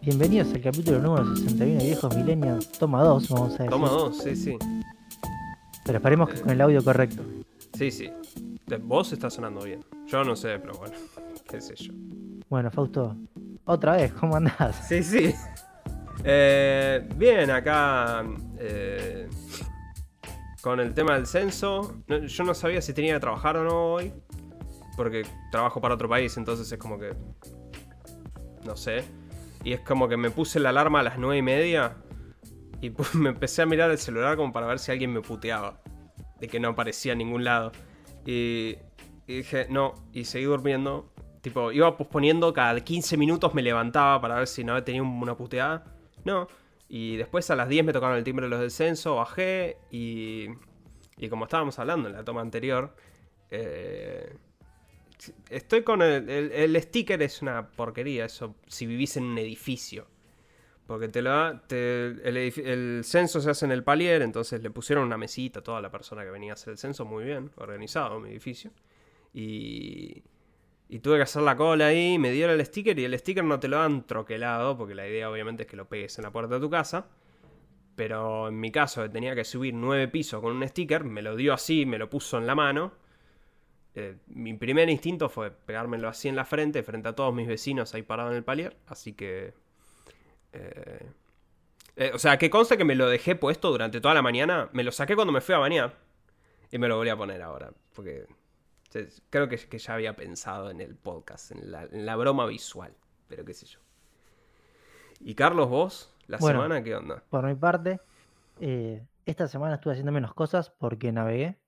Bienvenidos al capítulo número 61 de Viejos Millennials, toma 2, vamos a decir. Toma dos, sí, sí. Pero esperemos que con el audio correcto. Sí, sí. Vos está sonando bien. Yo no sé, pero bueno. Qué sé yo. Bueno, Fausto, otra vez, ¿cómo andás? Sí, sí. Eh, bien, acá. eh, con el tema del censo. yo no sabía si tenía que trabajar o no hoy. Porque trabajo para otro país, entonces es como que. No sé. Y es como que me puse la alarma a las nueve y media. Y me empecé a mirar el celular como para ver si alguien me puteaba. De que no aparecía en ningún lado. Y, y dije, no. Y seguí durmiendo. Tipo, iba posponiendo, cada 15 minutos me levantaba para ver si no tenía una puteada. No. Y después a las 10 me tocaron el timbre los del censo, bajé y. Y como estábamos hablando en la toma anterior. eh, estoy con el, el- sticker, es una porquería eso, si vivís en un edificio. Porque te lo da- el, censo se hace en el palier, entonces le pusieron una mesita a toda la persona que venía a hacer el censo, muy bien, organizado mi edificio. Y, y tuve que hacer la cola ahí, me dieron el sticker y el sticker no te lo dan troquelado, porque la idea obviamente es que lo pegues en la puerta de tu casa. Pero en mi caso, tenía que subir nueve pisos con un sticker, me lo dio así, me lo puso en la mano. Eh, mi primer instinto fue pegármelo así en la frente, frente a todos mis vecinos ahí parados en el palier. Así que... eh, eh, o sea, que conste que me lo dejé puesto durante toda la mañana. Me lo saqué cuando me fui a bañar. Y me lo volví a poner ahora. Porque creo que, que ya había pensado en el podcast, en la, en la broma visual. Pero qué sé yo. Y Carlos, vos, la Bueno. semana, ¿qué onda? Por mi parte, esta semana estuve haciendo menos cosas porque navegué.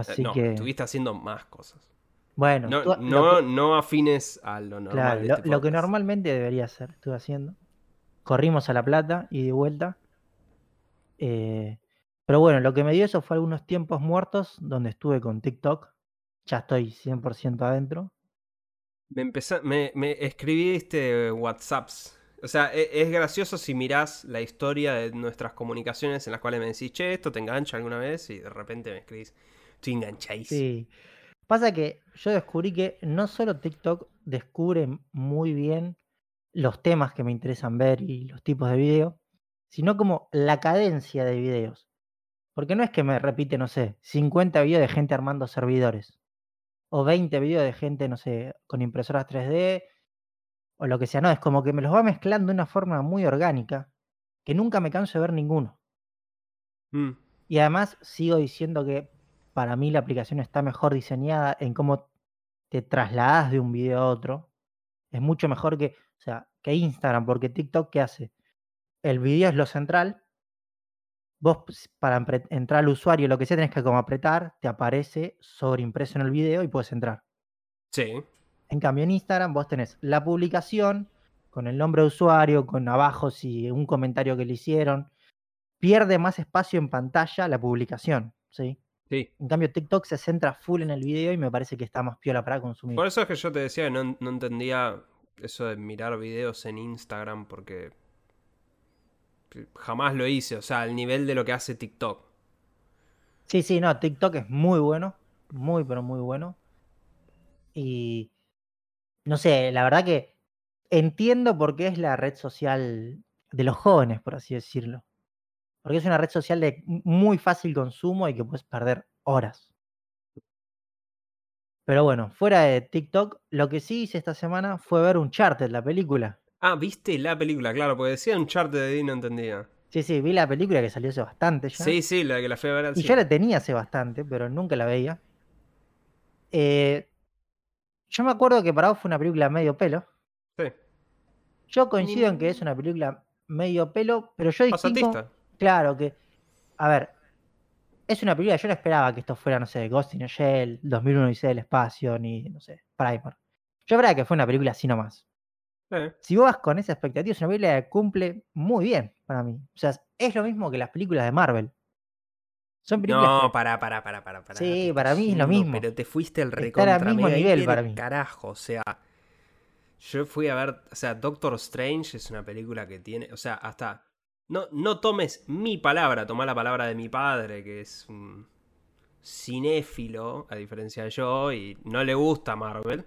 Así no, que, estuviste haciendo más cosas. bueno, No, no, lo que- no afines a lo normal. claro, de lo, este lo que podcast. normalmente debería hacer, estuve haciendo. Corrimos a La Plata y de vuelta. Eh, pero bueno, lo que me dio eso fue algunos tiempos muertos donde estuve con TikTok. Ya estoy 100% adentro. Me, empezá- me, me escribiste WhatsApps. O sea, e- es, gracioso si mirás la historia de nuestras comunicaciones en las cuales me decís, che, esto te engancha alguna vez y de repente me escribís, estoy enganchadísimo. Sí. Pasa que yo descubrí que no solo TikTok descubre muy bien los temas que me interesan ver y los tipos de video, sino como la cadencia de videos. Porque no es que me repite, no sé, 50 videos de gente armando servidores. O 20 videos de gente, no sé, con impresoras 3D. O lo que sea. No, es como que me los va mezclando de una forma muy orgánica. Que nunca me canso de ver ninguno. Mm, Y además sigo diciendo que para mí la aplicación está mejor diseñada en cómo te trasladas de un video a otro. Es mucho mejor que, o sea, que Instagram, porque TikTok, ¿qué hace? El video es lo central. Vos, para entrar al usuario, lo que sea, tenés que como apretar, te aparece sobreimpreso en el video y puedes entrar. sí. En cambio, en Instagram vos tenés la publicación con el nombre de usuario, con abajo si un comentario que le hicieron. Pierde más espacio en pantalla la publicación, ¿sí? Sí. En cambio, TikTok se centra full en el video y me parece que está más piola para consumir. Por eso es que yo te decía que no, no entendía eso de mirar videos en Instagram porque jamás lo hice. O sea, al nivel de lo que hace TikTok. Sí, sí, no, TikTok es muy bueno, muy, pero muy bueno. Y no sé, la verdad que entiendo por qué es la red social de los jóvenes, por así decirlo. Porque es una red social de muy fácil consumo y que puedes perder horas. Pero bueno, fuera de TikTok, lo que sí hice esta semana fue ver Uncharted, la película. Ah, ¿viste la película? Claro, porque decía un chart de ahí no entendía. Sí, sí, vi la película que salió hace bastante ya. Sí, sí, la que la fui a ver al Y cine. yo la tenía hace bastante, pero nunca la veía. Eh, yo me acuerdo que para vos fue una película medio pelo. Sí. Yo coincido en que es una película medio pelo, pero yo distingo, Pasatista. Claro que, a ver, es una película, yo no esperaba que esto fuera, no sé, Ghost in the Shell, 2001 Odisea del Espacio, ni, no sé, Primer. Yo esperaba que fue una película así nomás. Eh, Si vos vas con esa expectativa, es una película que cumple muy bien para mí. O sea, es lo mismo que las películas de Marvel. Son películas No, pará, pará, pará, pará. pará, Sí, para mí es lo mismo. Pero te fuiste al Está al recontra mismo nivel para mí. Carajo, o sea. Yo fui a ver, o sea, Doctor Strange es una película que tiene, o sea, hasta no, no tomes mi palabra, toma la palabra de mi padre, que es un cinéfilo, a diferencia de yo, y no le gusta Marvel.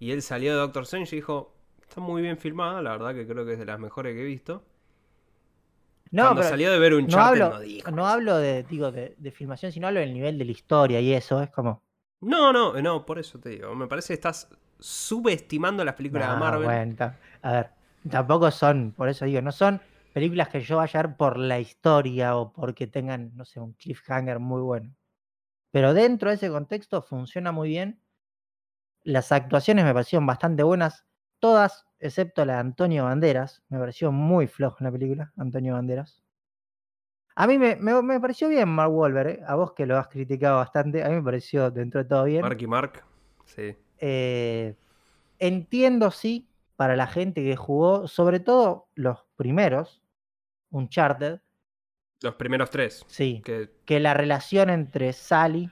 Y él salió de Doctor Strange y dijo, está muy bien filmada, la verdad que creo que es de las mejores que he visto. No, Cuando pero salió de ver un no no hablo, no dijo. no hablo de, digo, de, de filmación, sino hablo del nivel de la historia y eso. Es como. No, no, no, por eso te digo. Me parece que estás subestimando las películas de "No, Marvel. bueno, a ver, tampoco son, por eso digo, no son películas que yo vaya a ver por la historia o porque tengan, no sé, un cliffhanger muy bueno. Pero dentro de ese contexto funciona muy bien. Las actuaciones me parecieron bastante buenas, todas, excepto la de Antonio Banderas. Me pareció muy flojo en la película, Antonio Banderas. A mí me, me- me pareció bien Mark Wahlberg, ¿eh? a vos que lo has criticado bastante, a mí me pareció dentro de todo bien. Mark y Mark. Sí. Eh, entiendo, sí, para la gente que jugó, sobre todo los primeros, Uncharted, Los primeros tres. sí, Que que la relación entre Sally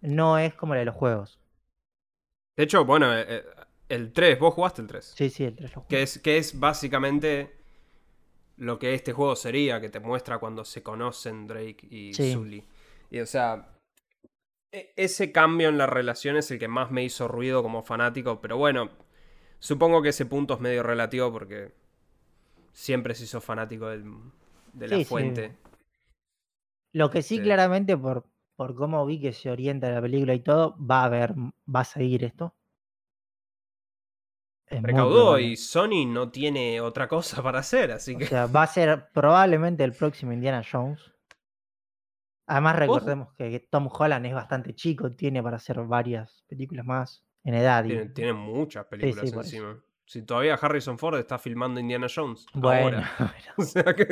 no es como la de los juegos. De hecho, bueno, eh, eh, el 3, vos jugaste el 3. Sí, sí, entre los juegos. Que es, que es básicamente lo que este juego sería, que te muestra cuando se conocen Drake y Sí. Sully. Y o sea, e- ese cambio en la relación es el que más me hizo ruido como fanático, pero bueno, supongo que ese punto es medio relativo porque siempre se hizo fanático del- de la Sí, sí. fuente. Lo que sí, Sí. claramente, por, por cómo vi que se orienta la película y todo, va a haber, va a seguir esto. Es Recaudó y Sony no tiene otra cosa para hacer, así O que... sea, va a ser probablemente el próximo Indiana Jones. Además, Ojo. recordemos que Tom Holland es bastante chico, tiene para hacer varias películas más en edad. Tiene, tiene muchas películas sí, encima. Si todavía Harrison Ford está filmando Indiana Jones. Bueno, Ahora. bueno. O sea que.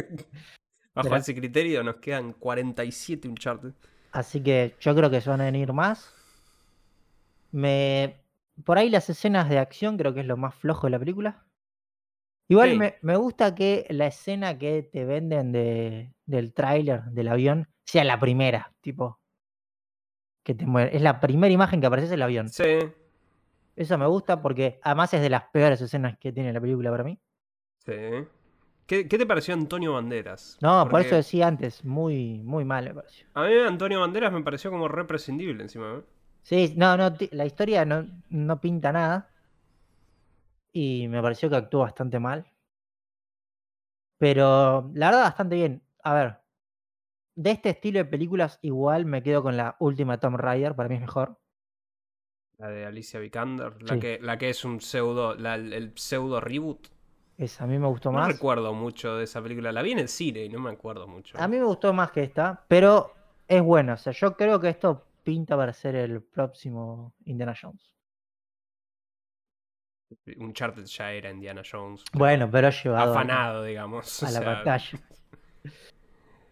Bajo Pero- ese criterio nos quedan 47 Uncharted. así que yo creo que se van a venir más. Me... Por ahí las escenas de acción creo que es lo más flojo de la película. Igual Sí. me, me gusta que la escena que te venden de, del tráiler del avión sea la primera, tipo. Que te muere. Es la primera imagen que aparece es el avión. Sí. Eso me gusta porque además es de las peores escenas que tiene la película para mí. Sí. ¿Qué, qué te pareció Antonio Banderas? No, por eso decía antes, muy, muy mal me pareció. A mí Antonio Banderas me pareció como represcindible encima. ¿eh? Sí, no, no, la historia no, no pinta nada. Y me pareció que actuó bastante mal. Pero la verdad, bastante bien. A ver, de este estilo de películas, igual me quedo con la última Tomb Raider, para mí es mejor. La de Alicia Vikander. La, que, la que es un pseudo. la- el, pseudo reboot. Esa, a mí me gustó No más. recuerdo mucho de esa película. La vi en el cine y no me acuerdo mucho. A mí me gustó más que esta, pero es buena. O sea, yo creo que esto pinta para ser el próximo Indiana Jones. Uncharted ya era Indiana Jones. pero Bueno, pero llevado a- Afanado, digamos. o a la sea, pantalla.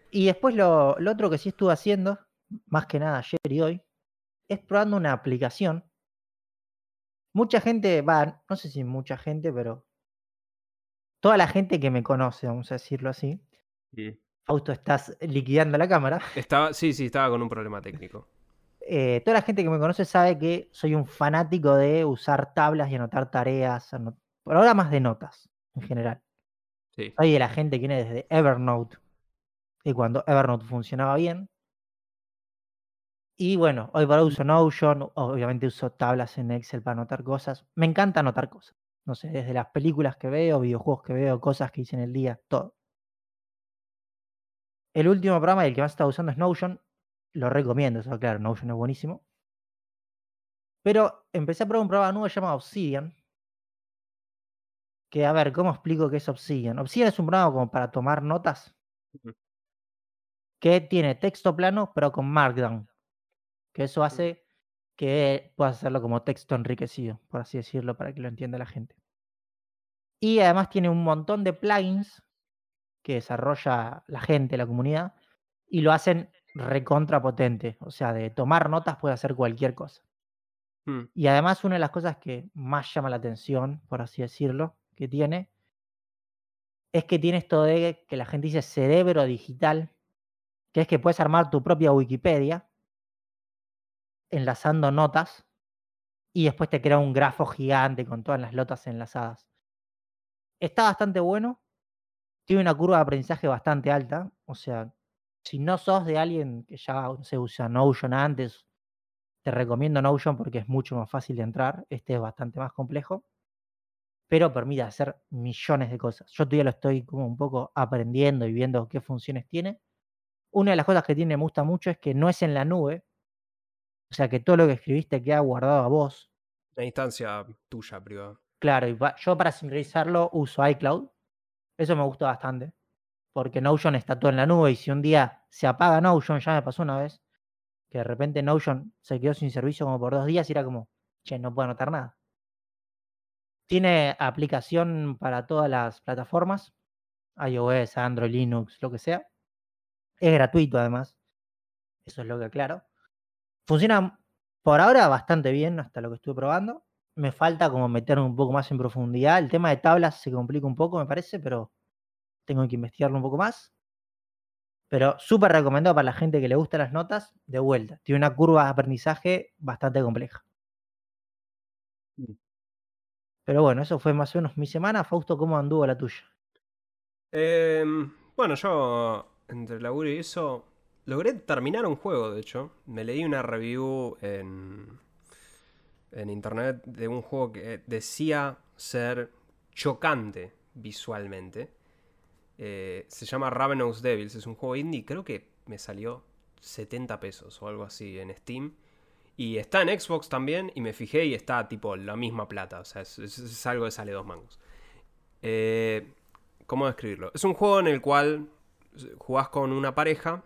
Y después lo, lo otro que sí estuve haciendo, más que nada ayer y hoy, es probando una aplicación. Mucha gente, va, no sé si mucha gente, pero toda la gente que me conoce, vamos a decirlo así. Mm. Fausto, estás liquidando la cámara. Estaba, sí, sí, estaba con un problema técnico. Eh, toda la gente que me conoce sabe que soy un fanático de usar tablas y anotar tareas, ano- programas de notas en general. Sí. Soy de la gente que viene desde Evernote, y cuando Evernote funcionaba bien. Y bueno, hoy para uso Notion, obviamente uso tablas en Excel para anotar cosas. Me encanta anotar cosas. No sé, desde las películas que veo, videojuegos que veo, cosas que hice en el día, todo. El último programa y el que más estaba usando es Notion. Lo recomiendo, eso claro, Notion es buenísimo. Pero empecé a probar un programa nuevo llamado Obsidian. Que a ver, ¿cómo explico qué es Obsidian? Obsidian es un programa como para tomar notas que tiene texto plano, pero con Markdown. Que eso hace que puedas hacerlo como texto enriquecido, por así decirlo, para que lo entienda la gente. Y además tiene un montón de plugins que desarrolla la gente, la comunidad, y lo hacen recontra potente. O sea, de tomar notas puede hacer cualquier cosa. Mm. Y además una de las cosas que más llama la atención, por así decirlo, que tiene, es que tiene esto de que la gente dice cerebro digital, que es que puedes armar tu propia Wikipedia enlazando notas y después te crea un grafo gigante con todas las notas enlazadas. Está bastante bueno, tiene una curva de aprendizaje bastante alta, o sea, si no sos de alguien que ya se usa Notion antes, te recomiendo Notion porque es mucho más fácil de entrar. Este es bastante más complejo, pero permite hacer millones de cosas. Yo todavía lo estoy como un poco aprendiendo y viendo qué funciones tiene. Una de las cosas que tiene me gusta mucho es que no es en la nube, o sea que todo lo que escribiste queda guardado a vos. Una instancia tuya privada. Claro, y yo para sincronizarlo uso iCloud. Eso me gusta bastante porque Notion está todo en la nube y si un día se apaga Notion, ya me pasó una vez, que de repente Notion se quedó sin servicio como por dos días y era como, che, no puedo anotar nada. Tiene aplicación para todas las plataformas, iOS, Android, Linux, lo que sea. Es gratuito además, eso es lo que aclaro. Funciona por ahora bastante bien hasta lo que estuve probando. Me falta como meterme un poco más en profundidad. El tema de tablas se complica un poco, me parece, pero tengo que investigarlo un poco más. Pero súper recomendado para la gente que le gustan las notas, de vuelta. Tiene una curva de aprendizaje bastante compleja. Mm. Pero bueno, eso fue más o menos mi semana. Fausto, ¿cómo anduvo la tuya? Em, bueno, yo entre laburo y eso logré terminar un juego, de hecho. Me leí una review en, en internet de un juego que decía ser chocante visualmente. Eh, se llama Ravenous Devils, es un juego indie, creo que me salió 70 pesos o algo así en Steam. Y está en Xbox también, y me fijé y está tipo la misma plata, o sea, es, algo que sale dos mangos. Eh, ¿Cómo describirlo? Es un juego en el cual jugás con una pareja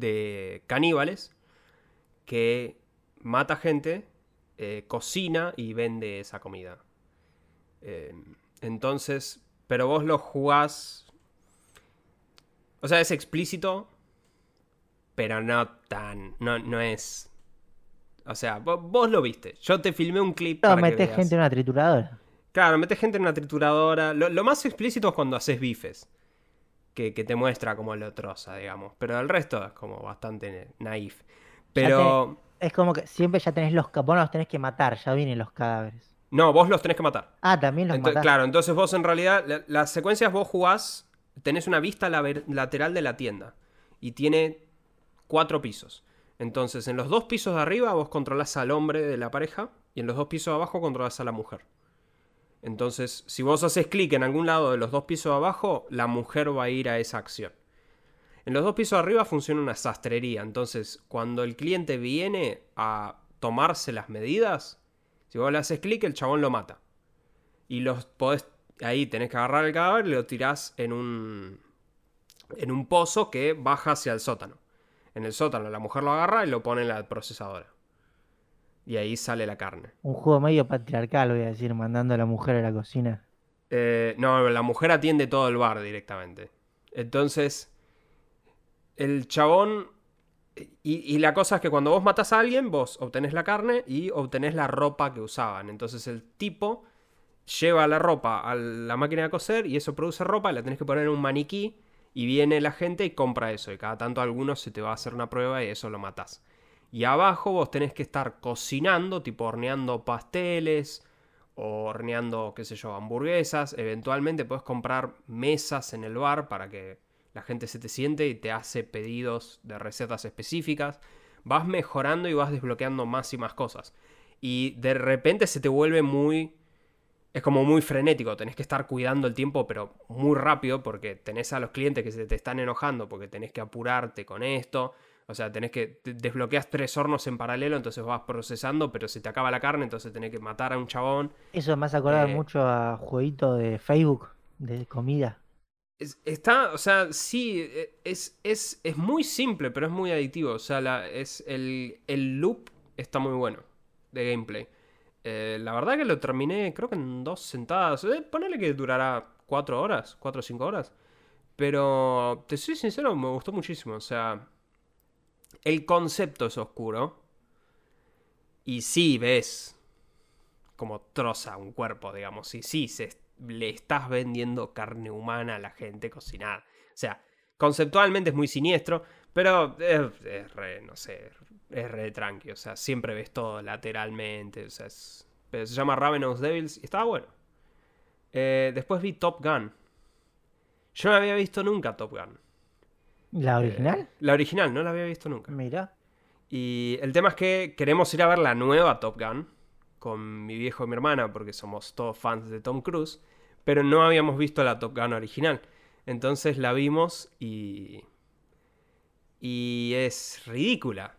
de caníbales que mata gente, eh, cocina y vende esa comida. entonces pero vos lo jugás. O sea, es explícito. Pero no tan. No, no es. O sea, vos, lo viste. Yo te filmé un clip. No, metes gente en una trituradora. Claro, metes gente en una trituradora. Lo, más explícito es cuando haces bifes. Que, te muestra como lo troza, digamos. Pero el resto es como bastante naif. Pero. es como que siempre ya tenés los. Vos los tenés que matar, ya vienen los cadáveres. No, vos los tenés que matar. Ah, también los matás. Claro, entonces vos en realidad, las secuencias vos jugás, tenés una vista lateral de la tienda. Y tiene cuatro pisos. Entonces, en los dos pisos de arriba vos controlás al hombre de la pareja. Y en los dos pisos de abajo controlás a la mujer. Entonces, si vos haces clic en algún lado de los dos pisos abajo, la mujer va a ir a esa acción. En los dos pisos arriba funciona una sastrería. Entonces, cuando el cliente viene a tomarse las medidas, si vos le haces clic, el chabón lo mata. Y los podés. Ahí tenés que agarrar el cadáver y lo tirás en un. En un pozo que baja hacia el sótano. En el sótano la mujer lo agarra y lo pone en la procesadora. Y ahí sale la carne. Un juego medio patriarcal, voy a decir, mandando a la mujer a la cocina. Eh, no, la mujer atiende todo el bar directamente. Entonces, el chabón y, la cosa es que cuando vos matas a alguien, vos obtenés la carne y obtenés la ropa que usaban. Entonces el tipo lleva la ropa a la máquina de coser y eso produce ropa, la tenés que poner en un maniquí y viene la gente y compra eso. Y cada tanto alguno se te va a hacer una prueba y eso lo matás. Y abajo vos tenés que estar cocinando, tipo horneando pasteles o horneando, qué sé yo, hamburguesas. Eventualmente puedes comprar mesas en el bar para que la gente se te siente y te hace pedidos de recetas específicas. Vas mejorando y vas desbloqueando más y más cosas. Y de repente se te vuelve muy... Es como muy frenético, tenés que estar cuidando el tiempo, pero muy rápido, porque tenés a los clientes que se te están enojando, porque tenés que apurarte con esto. O sea, tenés que. desbloqueas tres hornos en paralelo, entonces vas procesando, pero se te acaba la carne, entonces tenés que matar a un chabón. Eso me hace acordar eh, mucho a jueguito de Facebook, de comida está, o sea, sí, e, es, es, es, muy simple, pero es muy adictivo. O sea, la, es el, el loop está muy bueno de gameplay. Eh, la verdad que lo terminé, creo que en dos sentadas. Eh, ponele que durará cuatro horas, cuatro o cinco horas. Pero, te soy sincero, me gustó muchísimo. O sea, el concepto es oscuro. Y sí ves como troza un cuerpo, digamos. Y sí se le estás vendiendo carne humana a la gente cocinada. O sea, conceptualmente es muy siniestro, pero es, re, no sé, es re tranqui. O sea, siempre ves todo lateralmente. O sea, se llama Ravenous Devils y estaba bueno. Eh, después vi Top Gun. Yo no había visto nunca Top Gun. ¿La original? Eh, la original, no la había visto nunca. Mira. Y el tema es que queremos ir a ver la nueva Top Gun con mi viejo y mi hermana, porque somos todos fans de Tom Cruise, pero no habíamos visto la Top Gun original. Entonces la vimos y. Y es ridícula.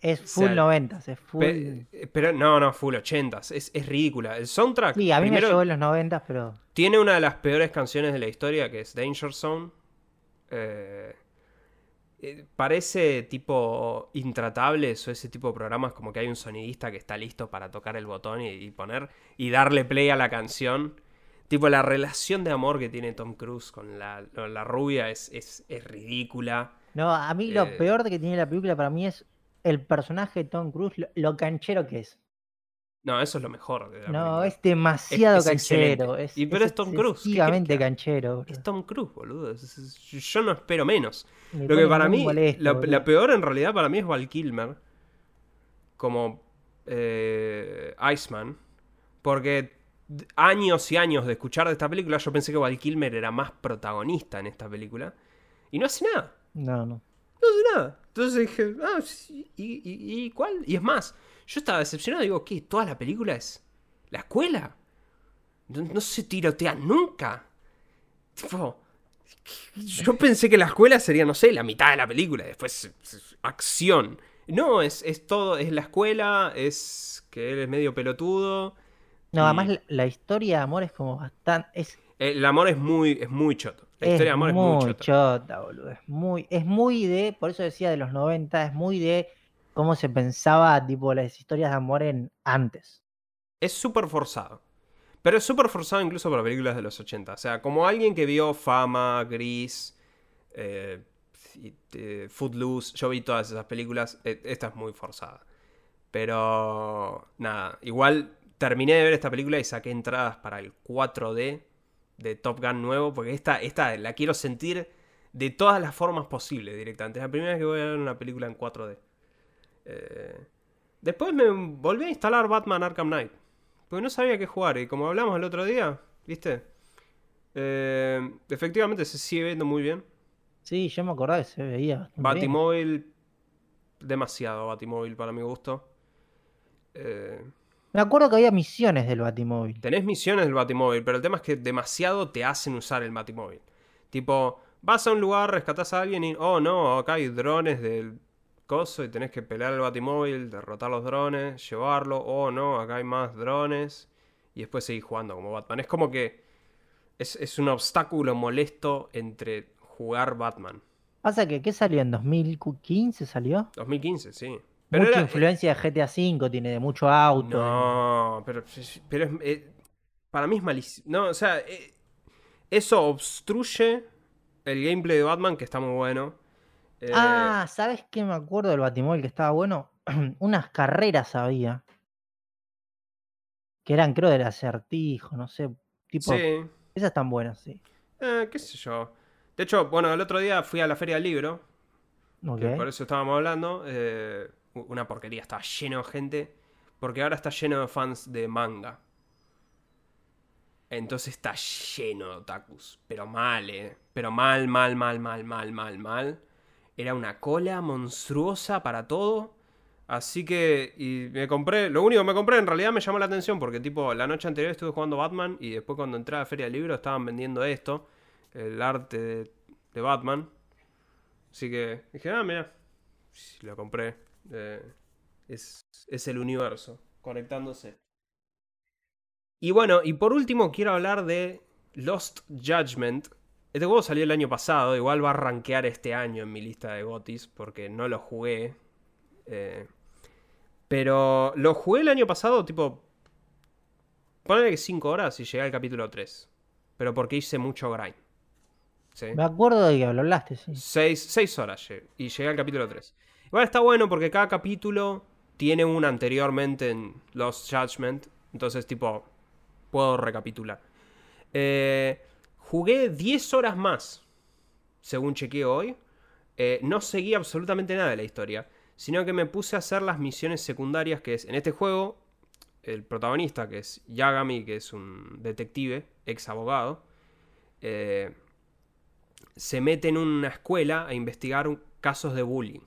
Es O full sea, 90, es full. Pe- pero no, no, full 80s. Es, es ridícula. El soundtrack. sí, a mí primero, me llegó en los 90, pero. Tiene una de las peores canciones de la historia, que es Danger Zone. Eh, eh, parece tipo intratables o ese tipo de programas como que hay un sonidista que está listo para tocar el botón y, y poner y darle play a la canción. Tipo la relación de amor que tiene Tom Cruise con la, la rubia es, es, es ridícula. No, a mí lo Eh. peor de que tiene la película para mí es el personaje de Tom Cruise, lo, lo canchero que es. No, eso es lo mejor de la No, película. es demasiado es canchero. Es, Y pero es Tom Cruise, ¿qué querés excesivamente canchero. Es Tom Cruise, boludo. Yo no espero menos. Me Lo que para mí, molesto, la, la peor en realidad para mí es Val Kilmer. Como eh, Iceman. Porque años y años de escuchar de esta película, yo pensé que Val Kilmer era más protagonista en esta película. Y no hace nada. No, no. No hace nada. Entonces dije, ah, sí, ¿y, y- y cuál? Y es más, yo estaba decepcionado. Digo, ¿qué? ¿Toda la película es la escuela? No, no se tirotea nunca. Tipo, yo pensé que la escuela sería, no sé, la mitad de la película. Después, es- es acción. No, es, es todo, es la escuela, es que él es medio pelotudo. No, Y- además la, la historia de amor es como bastante. Es, El amor es muy, es muy choto. La es historia de amor es muy chota. chota, boludo. Es muy, es muy de, por eso decía de los 90, es muy de cómo se pensaba, tipo, las historias de amor en antes. Es súper forzado. Pero es súper forzado incluso para películas de los 80. O sea, como alguien que vio Fama, Gris, eh, eh, Footloose, yo vi todas esas películas, eh, esta es muy forzada. Pero nada, igual terminé de ver esta película y saqué entradas para el 4D de Top Gun nuevo, porque esta, esta la quiero sentir de todas las formas posibles directamente. Es la primera vez que voy a ver una película en 4D. Eh, después me volví a instalar Batman Arkham Knight. Porque no sabía qué jugar. Y como hablamos el otro día, ¿viste? Eh, efectivamente se sigue viendo muy bien. Sí, yo me acordaba que se veía bien. Batimóvil. Demasiado Batimóvil para mi gusto. Eh, Me acuerdo que había misiones del Batimóvil. tenés misiones del Batimóvil, pero el tema es que demasiado te hacen usar el Batimóvil. Tipo, vas a un lugar, rescatás a alguien y. Oh no, acá hay drones del coso y tenés que pelear el Batimóvil, derrotar los drones, llevarlo. Oh no, acá hay más drones. Y después seguir jugando como Batman. Es como que. Es, es un obstáculo molesto entre jugar Batman. Pasa que, ¿qué salió en 2015? ¿Salió? 2015, sí. Mucha era- influencia de GTA V, tiene de mucho auto. No, pero, pero es- eh, para mí es malísimo. No, o sea, eh, eso obstruye el gameplay de Batman, que está muy bueno. Eh, Ah, ¿sabes qué me acuerdo del Batimóvil que estaba bueno? Unas carreras había. Que eran, creo, del acertijo, no sé. Tipo, sí, esas están buenas, sí. eh, qué sé yo. De hecho, bueno, el otro día fui a la Feria del Libro, Ok. que por eso estábamos hablando. eh, una porquería, estaba lleno de gente. Porque ahora está lleno de fans de manga. Entonces está lleno de otakus. Pero mal, eh. Pero mal, mal, mal, mal, mal, mal, mal. Era una cola monstruosa para todo. Así que. Y me compré. Lo único que me compré en realidad me llamó la atención. Porque, tipo, la noche anterior estuve jugando Batman. Y después, cuando entré a la Feria del Libro, estaban vendiendo esto. El arte de, Batman. Así que dije, ah, mira. Lo compré. Eh, es, es el universo conectándose. Y bueno, y por último quiero hablar de Lost Judgment. Este juego salió el año pasado, igual va a rankear este año en mi lista de gotis porque no lo jugué. Eh, pero lo jugué el año pasado, tipo. Ponle que 5 horas y llegué al capítulo 3. Pero porque hice mucho grind. ¿Sí? Me acuerdo de que hablaste, sí. 6 horas llegué, y llegué al capítulo 3. Igual está bueno porque cada capítulo tiene un anteriormente en Lost Judgment. Entonces, tipo, puedo recapitular. Eh, jugué 10 horas más, según chequeé hoy. Eh, no seguí absolutamente nada de la historia, sino que me puse a hacer las misiones secundarias que es, en este juego, el protagonista, que es Yagami, que es un detective, ex abogado, eh, se mete en una escuela a investigar casos de bullying.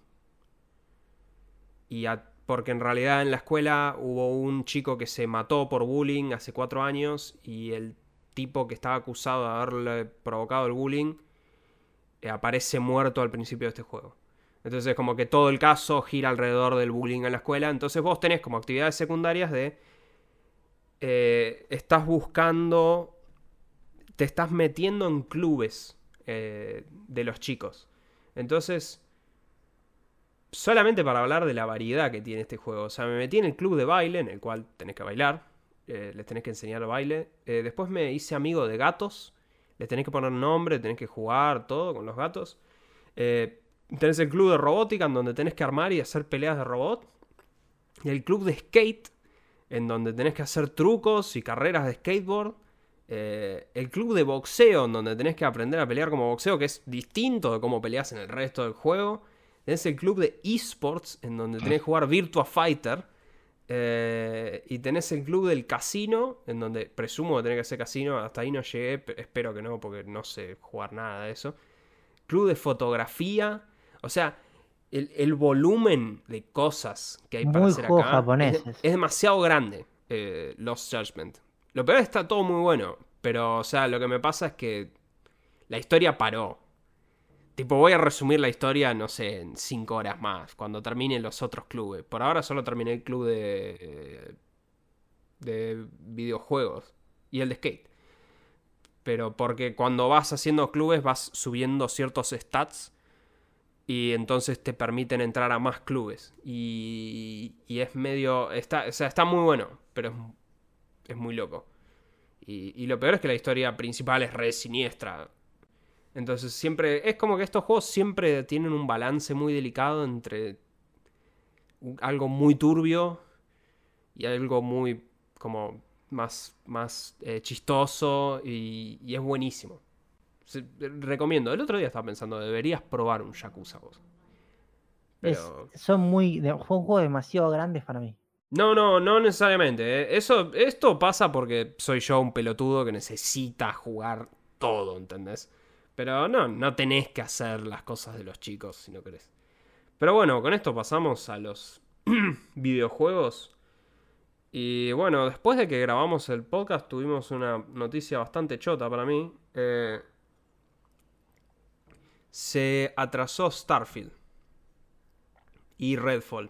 Y porque en realidad en la escuela hubo un chico que se mató por bullying hace cuatro años y el tipo que estaba acusado de haberle provocado el bullying eh, aparece muerto al principio de este juego. Entonces como que todo el caso gira alrededor del bullying en la escuela. Entonces vos tenés como actividades secundarias de... Eh, estás buscando... Te estás metiendo en clubes eh, de los chicos. Entonces... Solamente para hablar de la variedad que tiene este juego. O sea, me metí en el club de baile, en el cual tenés que bailar. Les tenés que enseñar baile. después me hice amigo de gatos. Les tenés que poner nombre, tenés que jugar, todo con los gatos. Eh, tenés el club de robótica, en donde tenés que armar y hacer peleas de robot. Y el club de skate, en donde tenés que hacer trucos y carreras de skateboard. Eh, el club de boxeo, en donde tenés que aprender a pelear como boxeo, que es distinto de cómo peleas en el resto del juego. Tenés el club de esports, en donde tenés que jugar Virtua Fighter. Eh, y tenés el club del casino, en donde presumo que tenés que hacer casino. Hasta ahí no llegué, espero que no, porque no sé jugar nada de eso. Club de fotografía. O sea, el, volumen de cosas que hay para hacer acá es, demasiado grande. Eh, Lost Judgment. Lo peor es que está todo muy bueno. Pero, o sea, lo que me pasa es que la historia paró. Tipo, voy a resumir la historia, no sé, en 5 horas más, cuando termine los otros clubes. Por ahora solo terminé el club de. de videojuegos y el de skate. Pero porque cuando vas haciendo clubes vas subiendo ciertos stats y entonces te permiten entrar a más clubes. Y, y es medio. Está, o sea, está muy bueno, pero es, es muy loco. Y, y, lo peor es que la historia principal es re siniestra. Entonces siempre, es como que estos juegos siempre tienen un balance muy delicado entre algo muy turbio y algo muy como más, más eh, chistoso y, es buenísimo. recomiendo. El otro día estaba pensando, deberías probar un Yakuza vos. son muy. Son juegos demasiado grandes para mí. No, no, no necesariamente. Eh. Eso, esto pasa porque soy yo un pelotudo que necesita jugar todo, ¿entendés? Pero no, no tenés que hacer las cosas de los chicos si no querés. Pero bueno, con esto pasamos a los videojuegos. Y bueno, después de que grabamos el podcast tuvimos una noticia bastante chota para mí. Eh, se atrasó Starfield. Y Redfall.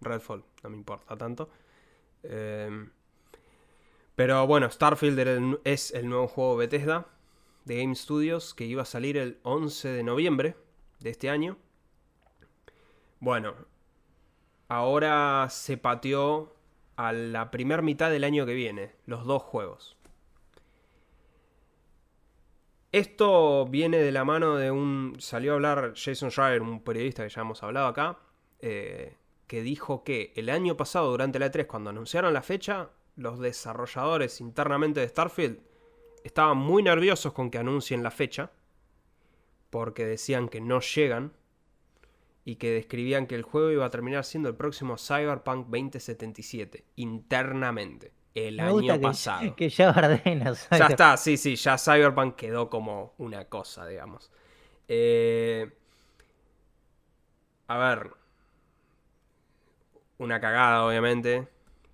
Redfall, no me importa tanto. Eh, pero bueno, Starfield es el nuevo juego Bethesda de Game Studios que iba a salir el 11 de noviembre de este año. Bueno, ahora se pateó a la primera mitad del año que viene, los dos juegos. Esto viene de la mano de un... Salió a hablar Jason Schreier, un periodista que ya hemos hablado acá, eh, que dijo que el año pasado, durante la E3, cuando anunciaron la fecha, los desarrolladores internamente de Starfield estaban muy nerviosos con que anuncien la fecha, porque decían que no llegan y que describían que el juego iba a terminar siendo el próximo Cyberpunk 2077, internamente, el año pasado. Que ya Ya está, sí, sí, ya Cyberpunk quedó como una cosa, digamos. Eh, a ver, una cagada, obviamente,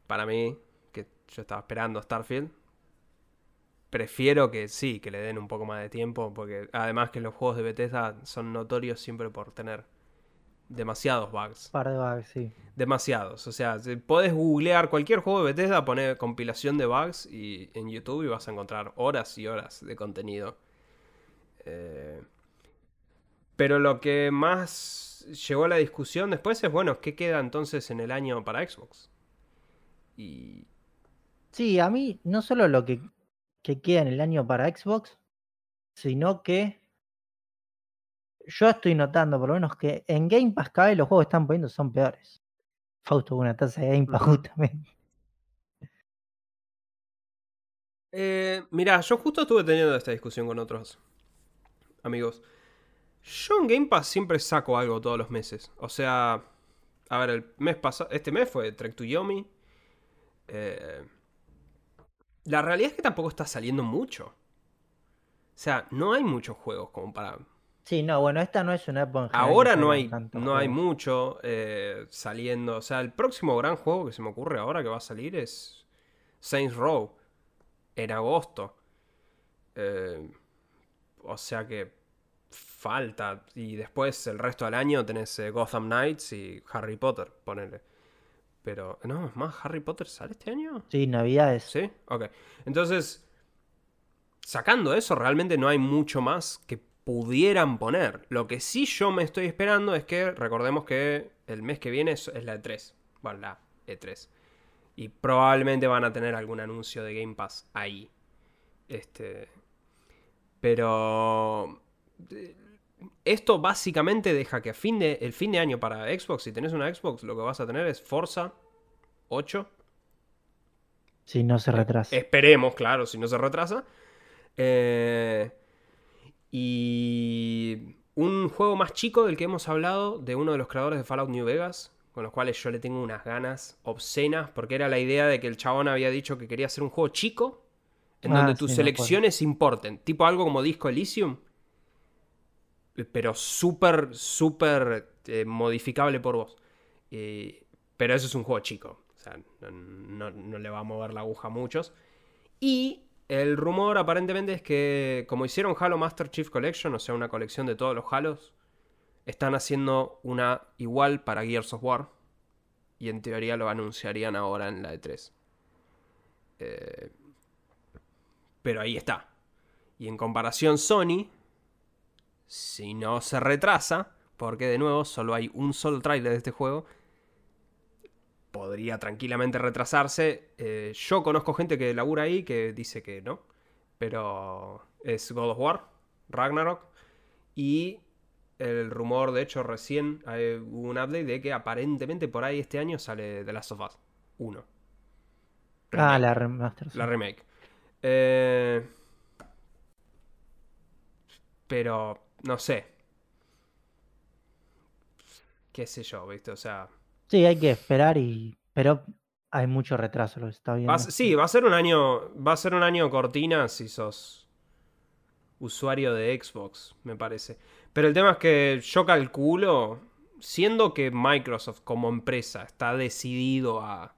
para mí, que yo estaba esperando Starfield prefiero que sí, que le den un poco más de tiempo, porque además que los juegos de Bethesda son notorios siempre por tener demasiados bugs. Par de bugs, sí. Demasiados. O sea, puedes googlear cualquier juego de Bethesda, poner compilación de bugs y en YouTube y vas a encontrar horas y horas de contenido. Eh, pero lo que más llegó a la discusión después es, bueno, ¿qué queda entonces en el año para Xbox? Y... Sí, a mí no solo lo que que queda en el año para Xbox, sino que yo estoy notando por lo menos que en Game Pass cada vez los juegos que están poniendo son peores. Fausto una taza de Game Pass justamente. Eh, mira, yo justo estuve teniendo esta discusión con otros amigos. Yo en Game Pass siempre saco algo todos los meses. O sea, a ver, el mes pasado, este mes fue Trek to Yomi. Eh, la realidad es que tampoco está saliendo mucho. sea, no hay muchos juegos como para... Sí, no, bueno, esta no es una época Ahora no hay, no hay mucho eh, saliendo. O sea, el próximo gran juego que se me ocurre ahora que va a salir es Saints Row en agosto. Eh, o sea que falta. Y después el resto del año tenés eh, Gotham Knights y Harry Potter, ponele. Pero, no, es más, ¿Harry Potter sale este año? Sí, Navidades. ¿Sí? Ok. Entonces, sacando eso, realmente no hay mucho más que pudieran poner. Lo que sí yo me estoy esperando es que, recordemos que el mes que viene es, es la E3. Bueno, la E3. Y probablemente van a tener algún anuncio de Game Pass ahí. Este. Pero. Eh, Esto básicamente deja que a fin de, el fin de año para Xbox, si tenés una Xbox, lo que vas a tener es Forza 8. Si no se retrasa. Esperemos, claro, si no se retrasa. Eh, y un juego más chico del que hemos hablado, de uno de los creadores de Fallout New Vegas, con los cuales yo le tengo unas ganas obscenas, porque era la idea de que el chabón había dicho que quería hacer un juego chico, en Ah, donde sí, tus acuerdo. selecciones importen, tipo algo como Disco Elysium, pero súper, súper eh, modificable por vos. Pero eso es un juego chico, o sea, no, no- no le va a mover la aguja a muchos. Y el rumor aparentemente es que, como hicieron Halo Master Chief Collection, o sea, una colección de todos los Halos, están haciendo una igual para Gears of War. Y en teoría lo anunciarían ahora en la E3. Eh, pero ahí está. Y en comparación, Sony, si no se retrasa, porque de nuevo solo hay un solo tráiler de este juego, podría tranquilamente retrasarse. Eh, yo conozco gente que labura ahí que dice que no, pero es God of War, Ragnarok, y el rumor, de hecho, recién hubo un update de que aparentemente por ahí este año sale The Last of Us 1. Ah, la remaster. sí. La remake. Eh, pero, no sé. Qué sé yo, ¿viste? O sea, Sí, hay que esperar y. Pero hay mucho retraso, lo está viendo. va sí, va a ser un año. Va a ser un año cortina si sos usuario de Xbox, me parece. Pero el tema es que yo calculo, siendo que Microsoft como empresa está decidido a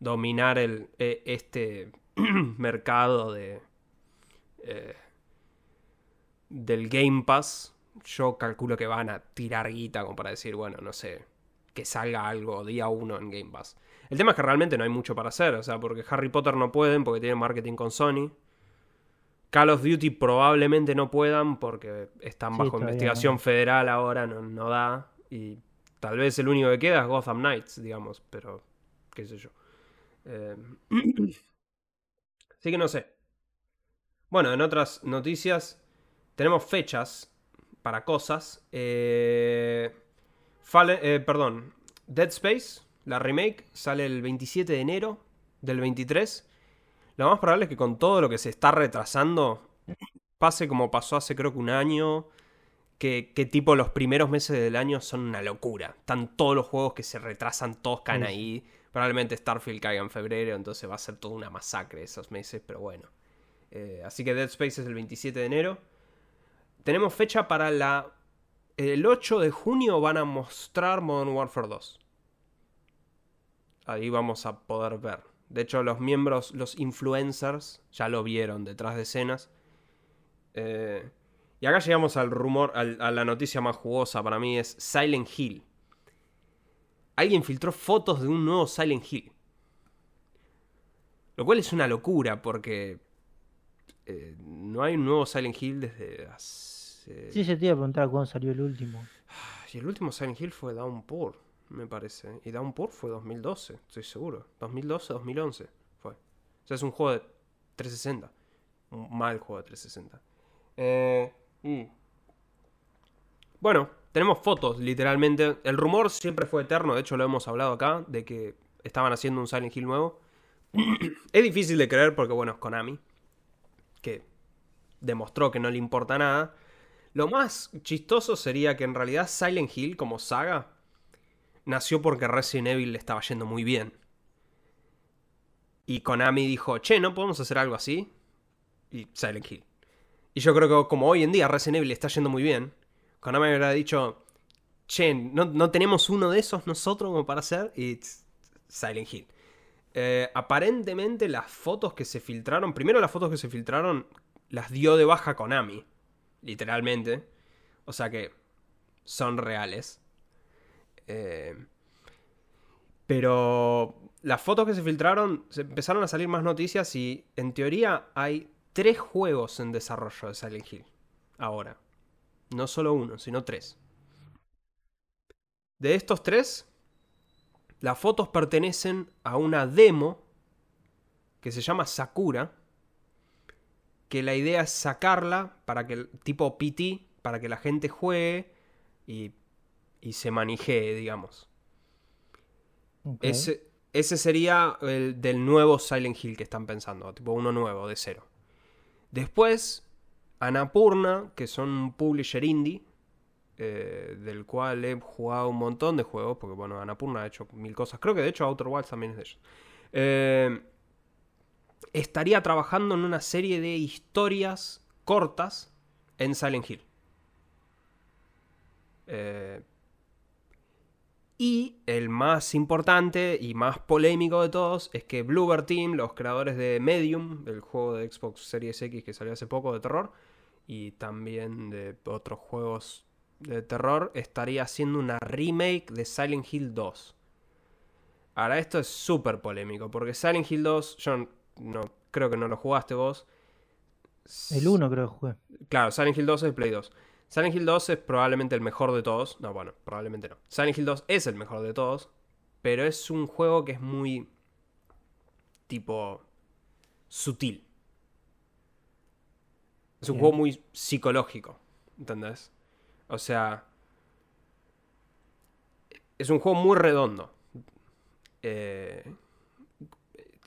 dominar el, e- este mercado de eh, del Game Pass, yo calculo que van a tirar guita como para decir, bueno, no sé, que salga algo día uno en Game Pass. El tema es que realmente no hay mucho para hacer, o sea, porque Harry Potter no pueden porque tienen marketing con Sony. Call of Duty probablemente no puedan porque están Sí, bajo investigación no. federal ahora, no, no da. Y tal vez el único que queda es Gotham Knights, digamos, pero qué sé yo. Eh, Así que no sé. Bueno, en otras noticias tenemos fechas para cosas. Eh, Fallen- eh, perdón, Dead Space, la remake, sale el 27 de enero del 23. Lo más probable es que con todo lo que se está retrasando, pase como pasó hace creo que un año, que, que tipo los primeros meses del año son una locura. Están todos los juegos que se retrasan, todos caen ahí. Probablemente Starfield caiga en febrero, entonces va a ser toda una masacre esos meses, pero bueno. Eh, así que Dead Space es el 27 de enero. Tenemos fecha para la... El 8 de junio van a mostrar Modern Warfare 2. Ahí vamos a poder ver. De hecho, los miembros, los influencers, ya lo vieron detrás de escenas. Eh, y acá llegamos al rumor, a la noticia más jugosa para mí es Silent Hill. Alguien filtró fotos de un nuevo Silent Hill. Lo cual es una locura porque eh, no hay un nuevo Silent Hill desde hace... Sí, se te iba a preguntar cuándo salió el último. Y el último Silent Hill fue Downpour, me parece. Y Downpour fue 2012, estoy seguro. 2012, 2011 fue. O sea, es un juego de 360. Un mal juego de 360. Eh, mm. Bueno, tenemos fotos, literalmente. El rumor siempre fue eterno, de hecho lo hemos hablado acá, de que estaban haciendo un Silent Hill nuevo. es difícil de creer porque, bueno, es Konami, que demostró que no le importa nada. Lo más chistoso sería que en realidad Silent Hill como saga nació porque Resident Evil le estaba yendo muy bien. Y Konami dijo, che, ¿no podemos hacer algo así? Y Silent Hill. Y yo creo que como hoy en día Resident Evil está yendo muy bien, Konami hubiera dicho, che, no, tenemos uno de esos nosotros como para hacer, y Silent Hill. Eh, aparentemente las fotos que se filtraron, primero las fotos que se filtraron las dio de baja Konami, literalmente. O sea que son reales. Eh, pero las fotos que se filtraron, se empezaron a salir más noticias y en teoría hay tres juegos en desarrollo de Silent Hill. Ahora. No solo uno, sino tres. De estos tres, las fotos pertenecen a una demo que se llama Sakura. Que la idea es sacarla para que, tipo PT, para que la gente juegue y, y se manijee, digamos. Ese, ese sería el del nuevo Silent Hill que están pensando, tipo uno nuevo, de cero. Después, Anapurna, que son un publisher indie, eh, del cual he jugado un montón de juegos, porque bueno, Anapurna ha hecho mil cosas. Creo que de hecho Outer Wilds también es de ellos. Eh, estaría trabajando en una serie de historias cortas en Silent Hill. Eh, y el más importante y más polémico de todos es que Bluebird Team, los creadores de Medium, el juego de Xbox Series X que salió hace poco de terror, y también de otros juegos de terror, estaría haciendo una remake de Silent Hill 2. Ahora, esto es súper polémico, porque Silent Hill 2, yo no, creo que no lo jugaste vos. El 1 creo que jugué. Claro, Silent Hill 2 es Play 2. Silent Hill 2 es probablemente el mejor de todos. No, bueno, probablemente no. Silent Hill 2 es el mejor de todos. Pero es un juego que es muy. tipo. sutil. Es un juego muy psicológico. ¿Entendés? O sea. Es un juego muy redondo. Eh,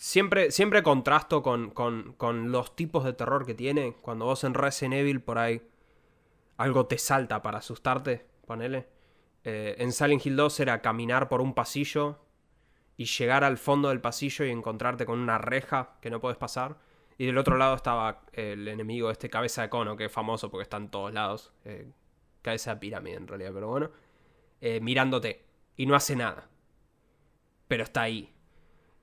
siempre, siempre contrasto con, con, con los tipos de terror que tiene. Cuando vos en Resident Evil por ahí algo te salta para asustarte, ponele. Eh, en Silent Hill 2 era caminar por un pasillo y llegar al fondo del pasillo y encontrarte con una reja que no puedes pasar. Y del otro lado estaba el enemigo, este cabeza de cono, que es famoso porque está en todos lados. Eh, cabeza de pirámide en realidad, pero bueno. Eh, mirándote. Y no hace nada. Pero está ahí.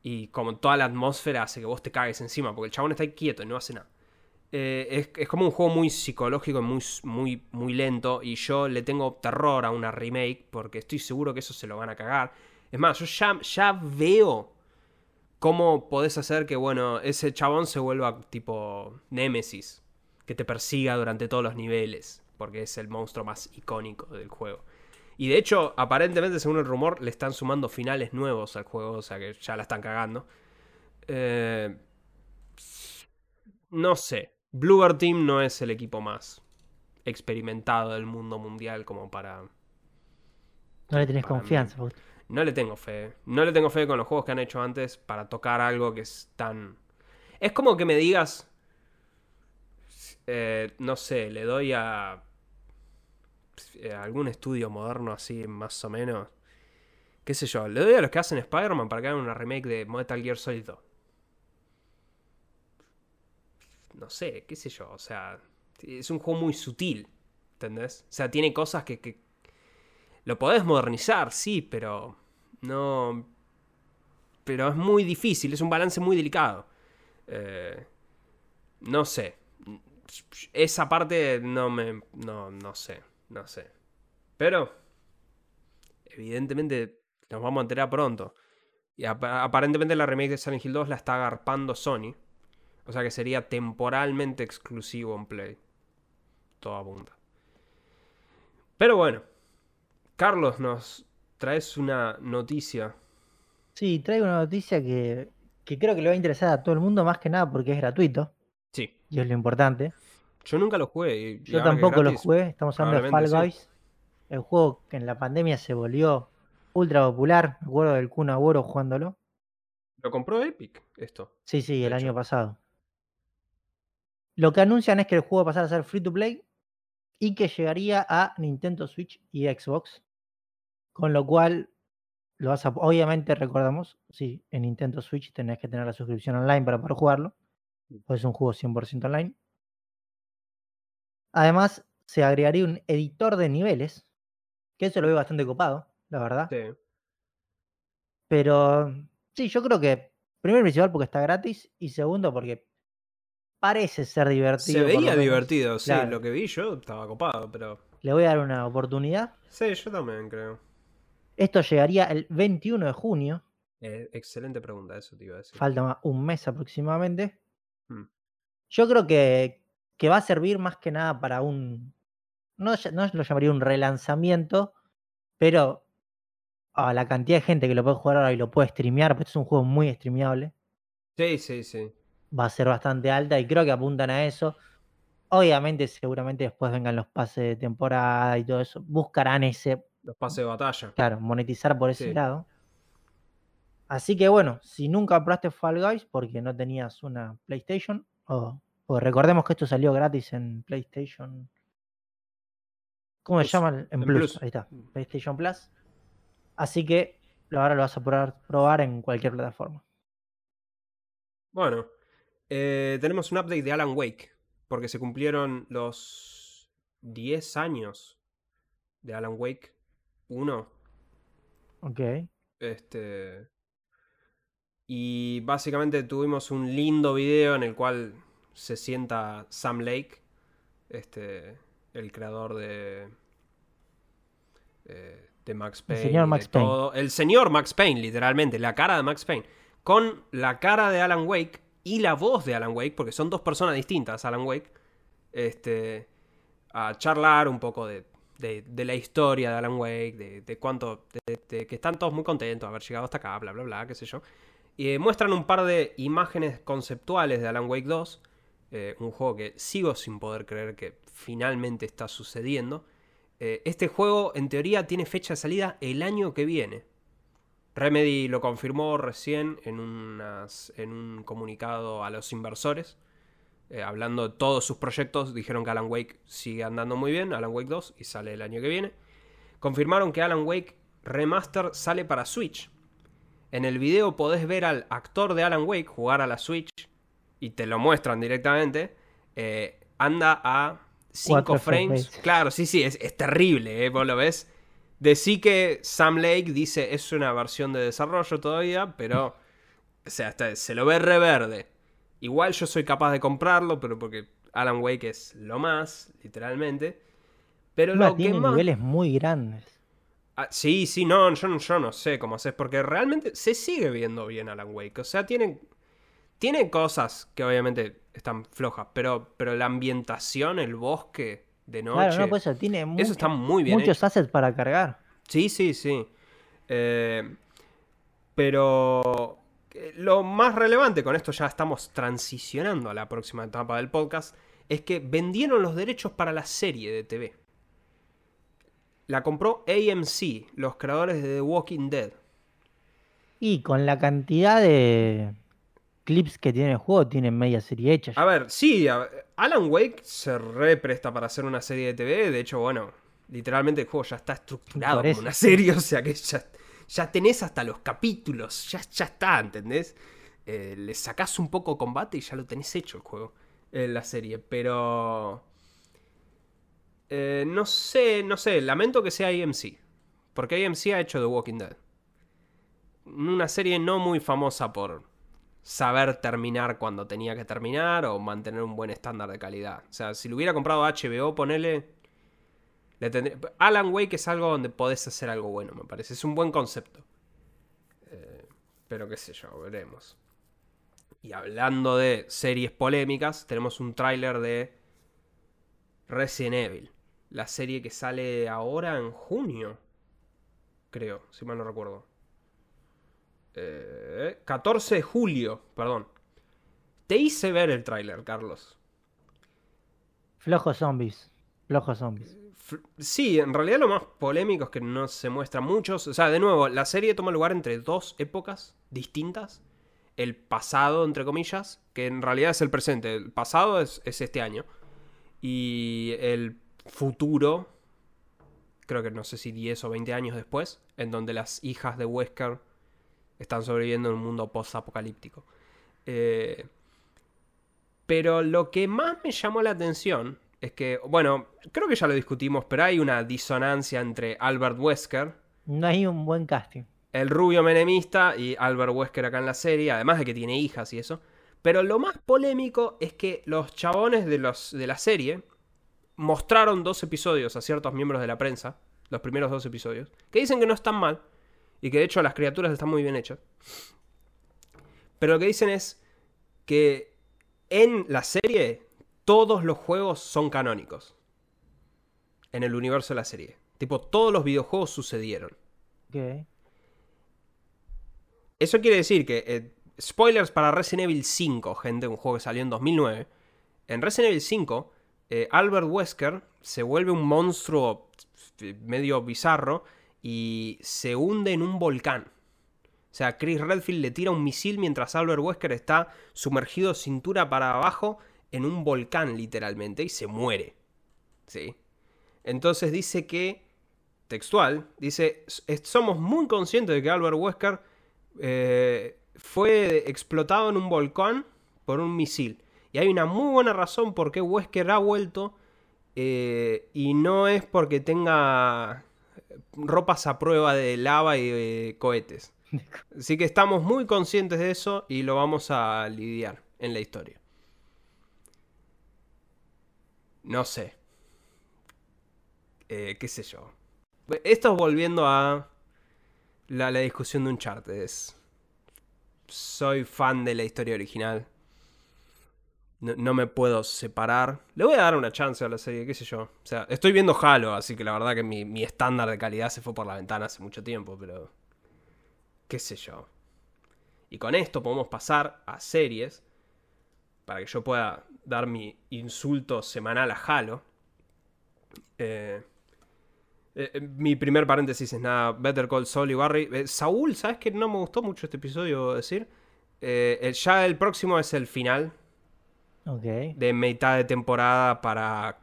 Y como toda la atmósfera hace que vos te cagues encima, porque el chabón está ahí quieto y no hace nada. Eh, es, como un juego muy psicológico y muy, muy, muy lento. Y yo le tengo terror a una remake porque estoy seguro que eso se lo van a cagar. Es más, yo ya, ya veo cómo podés hacer que, bueno, ese chabón se vuelva tipo Nemesis. Que te persiga durante todos los niveles. Porque es el monstruo más icónico del juego. Y de hecho, aparentemente, según el rumor, le están sumando finales nuevos al juego. O sea que ya la están cagando. Eh, no sé. Bluebird Team no es el equipo más experimentado del mundo mundial como para. No le tenés confianza. No le tengo fe. No le tengo fe con los juegos que han hecho antes para tocar algo que es tan. Es como que me digas. Eh, no sé, le doy a. Eh, algún estudio moderno así, más o menos. ¿Qué sé yo? Le doy a los que hacen Spider-Man para que hagan una remake de Metal Gear Solid 2 no sé, qué sé yo, o sea, es un juego muy sutil, ¿entendés? O sea, tiene cosas que, lo podés modernizar, sí, pero no... Pero es muy difícil, es un balance muy delicado. Eh, no sé. Esa parte no me... No, no sé, no sé. Pero... Evidentemente nos vamos a enterar pronto. Y aparentemente la remake de Silent Hill 2 la está agarpando Sony. O sea que sería temporalmente exclusivo en Play. Toda punta. Pero bueno. Carlos, nos traes una noticia. Sí, traigo una noticia que, creo que le va a interesar a todo el mundo, más que nada porque es gratuito. Sí. Y es lo importante. Yo nunca lo jugué. Yo tampoco lo jugué. Estamos hablando de Fall Guys. El juego que en la pandemia se volvió ultra popular. Me acuerdo del Kun Agüero jugándolo. ¿Lo compró Epic esto? Sí, sí, el año pasado. Lo que anuncian es que el juego va a pasar a ser free to play y que llegaría a Nintendo Switch y Xbox. Con lo cual, lo vas a, obviamente recordamos, sí, en Nintendo Switch tenés que tener la suscripción online para poder jugarlo. Pues es un juego 100% online. Además, se agregaría un editor de niveles, que eso lo veo bastante copado, la verdad. Sí. Pero sí, yo creo que, primero y principal porque está gratis, y segundo porque parece ser divertido. Se veía divertido, sí. Claro. Lo que vi yo estaba copado, pero. Le voy a dar una oportunidad. Sí, yo también creo. Esto llegaría el 21 de junio, Eh, excelente pregunta, eso te iba a decir. falta un mes aproximadamente. Hmm. Yo creo que, que va a servir más que nada para un. No, no lo llamaría un relanzamiento, pero a la cantidad de gente que lo puede jugar ahora y lo puede streamear, porque es un juego muy streameable, Sí, sí, sí. va a ser bastante alta y creo que apuntan a eso. Obviamente, seguramente después vengan los pases de temporada y todo eso. Buscarán ese, Los pases de batalla. claro, monetizar por ese Sí. lado. Así que bueno, si nunca probaste Fall Guys porque no tenías una PlayStation, o, o recordemos que esto salió gratis en PlayStation. ¿Cómo se llama? En, en Plus, Plus. ahí está, PlayStation Plus. Así que ahora lo vas a poder probar en cualquier plataforma. Bueno, eh, tenemos un update de Alan Wake, porque se cumplieron los 10 años de Alan Wake 1. Ok. Este. Y básicamente tuvimos un lindo video en el cual se sienta Sam Lake, este, el creador de. eh, de Max Payne. señor y Max Payne. todo. El señor Max Payne, literalmente, la cara de Max Payne. Con la cara de Alan Wake y la voz de Alan Wake, porque son dos personas distintas, Alan Wake. Este. A charlar un poco de, de, de la historia de Alan Wake, de, de cuánto. De, de que están todos muy contentos de haber llegado hasta acá, bla, bla, bla, qué sé yo. Y eh, muestran un par de imágenes conceptuales de Alan Wake 2. Eh, un juego que sigo sin poder creer que finalmente está sucediendo. Eh, este juego, en teoría, tiene fecha de salida el año que viene. Remedy lo confirmó recién en, un comunicado a los inversores. eh, hablando de todos sus proyectos, dijeron que Alan Wake sigue andando muy bien, Alan Wake 2, y sale el año que viene. Confirmaron que Alan Wake Remaster sale para Switch. En el video podés ver al actor de Alan Wake jugar a la Switch y te lo muestran directamente. eh, anda a 5 Cuatro frames. Claro, sí, sí, es, es terrible, ¿eh? vos lo ves. Decí que Sam Lake dice es una versión de desarrollo todavía, pero o sea, se lo ve reverde. Igual yo soy capaz de comprarlo, pero porque Alan Wake es lo más, literalmente. Pero Encima lo que tiene más... niveles muy grandes. Ah, sí, sí, no, yo, no- yo no sé cómo haces, porque realmente se sigue viendo bien Alan Wake. O sea, tiene, tiene cosas que obviamente están flojas, pero, pero la ambientación, el bosque de noche, Claro, no, pues eso tiene eso está muy bien muchos hecho. assets para cargar. Sí, sí, sí. Eh, pero eh, lo más relevante, con esto ya estamos transicionando a la próxima etapa del podcast, es que vendieron los derechos para la serie de TV. La compró AMC, los creadores de The Walking Dead. Y con la cantidad de clips que tiene el juego, tiene media serie hecha. A ver, sí, a- Alan Wake se re presta para hacer una serie de TV. De hecho, bueno, literalmente el juego ya está estructurado como una serie. O sea que ya, ya tenés hasta los capítulos. Ya, ya está, ¿entendés? Eh, le sacás un poco combate y ya lo tenés hecho el juego. En la serie. Pero. eh, no sé, no sé. Lamento que sea AMC. Porque AMC ha hecho The Walking Dead. Una serie no muy famosa por saber terminar cuando tenía que terminar o mantener un buen estándar de calidad. O sea, si lo hubiera comprado HBO, ponele. Alan Wake es algo donde podés hacer algo bueno, me parece. Es un buen concepto. Eh, pero qué sé yo, veremos. Y hablando de series polémicas, tenemos un tráiler de Resident Evil. La serie que sale ahora en junio. Creo, si mal no recuerdo. Eh, 14 de julio, perdón. Te hice ver el tráiler, Carlos. Flojos zombies. Flojos zombies. Sí, en realidad lo más polémico es que no se muestran muchos. O sea, de nuevo, la serie toma lugar entre dos épocas distintas. El pasado, entre comillas, que en realidad es el presente. El pasado es, es este año. Y el futuro, creo que no sé si 10 o 20 años después, en donde las hijas de Wesker están sobreviviendo en un mundo post-apocalíptico. Eh, pero lo que más me llamó la atención es que, bueno, creo que ya lo discutimos, pero hay una disonancia entre Albert Wesker, No hay un buen casting. el rubio menemista, y Albert Wesker acá en la serie, además de que tiene hijas y eso. Pero lo más polémico es que los chabones de, los, de la serie mostraron dos episodios a ciertos miembros de la prensa, los primeros dos episodios, que dicen que no están mal, y que de hecho las criaturas están muy bien hechas. Pero lo que dicen es que en la serie todos los juegos son canónicos. En el universo de la serie. Tipo, todos los videojuegos sucedieron. Ok. Eso quiere decir que, eh, spoilers para Resident Evil 5, gente, un juego que salió en 2009. En Resident Evil 5, eh, Albert Wesker se vuelve un monstruo eh, medio bizarro y se hunde en un volcán. O sea, Chris Redfield le tira un misil mientras Albert Wesker está sumergido cintura para abajo en un volcán, literalmente, y se muere. ¿Sí? Entonces dice que, textual, dice, "S- somos muy conscientes de que Albert Wesker eh, fue explotado en un volcán por un misil. Y hay una muy buena razón por qué Wesker ha vuelto. eh, y no es porque tenga ropas a prueba de lava y de cohetes. Así que estamos muy conscientes de eso y lo vamos a lidiar en la historia. No sé. Eh, qué sé yo. Esto volviendo a la, la discusión de Uncharted. Es, soy fan de la historia original. No, me puedo separar. Le voy a dar una chance a la serie, qué sé yo. O sea, estoy viendo Halo, así que la verdad que mi, mi estándar de calidad se fue por la ventana hace mucho tiempo, pero... qué sé yo. Y con esto podemos pasar a series para que yo pueda dar mi insulto semanal a Halo. Eh, eh, eh, mi primer paréntesis es nada, Better Call Saul y Barry. Saúl, ¿sabes que no me gustó mucho este episodio decir? Ya el próximo es el final Ok. de mitad de temporada para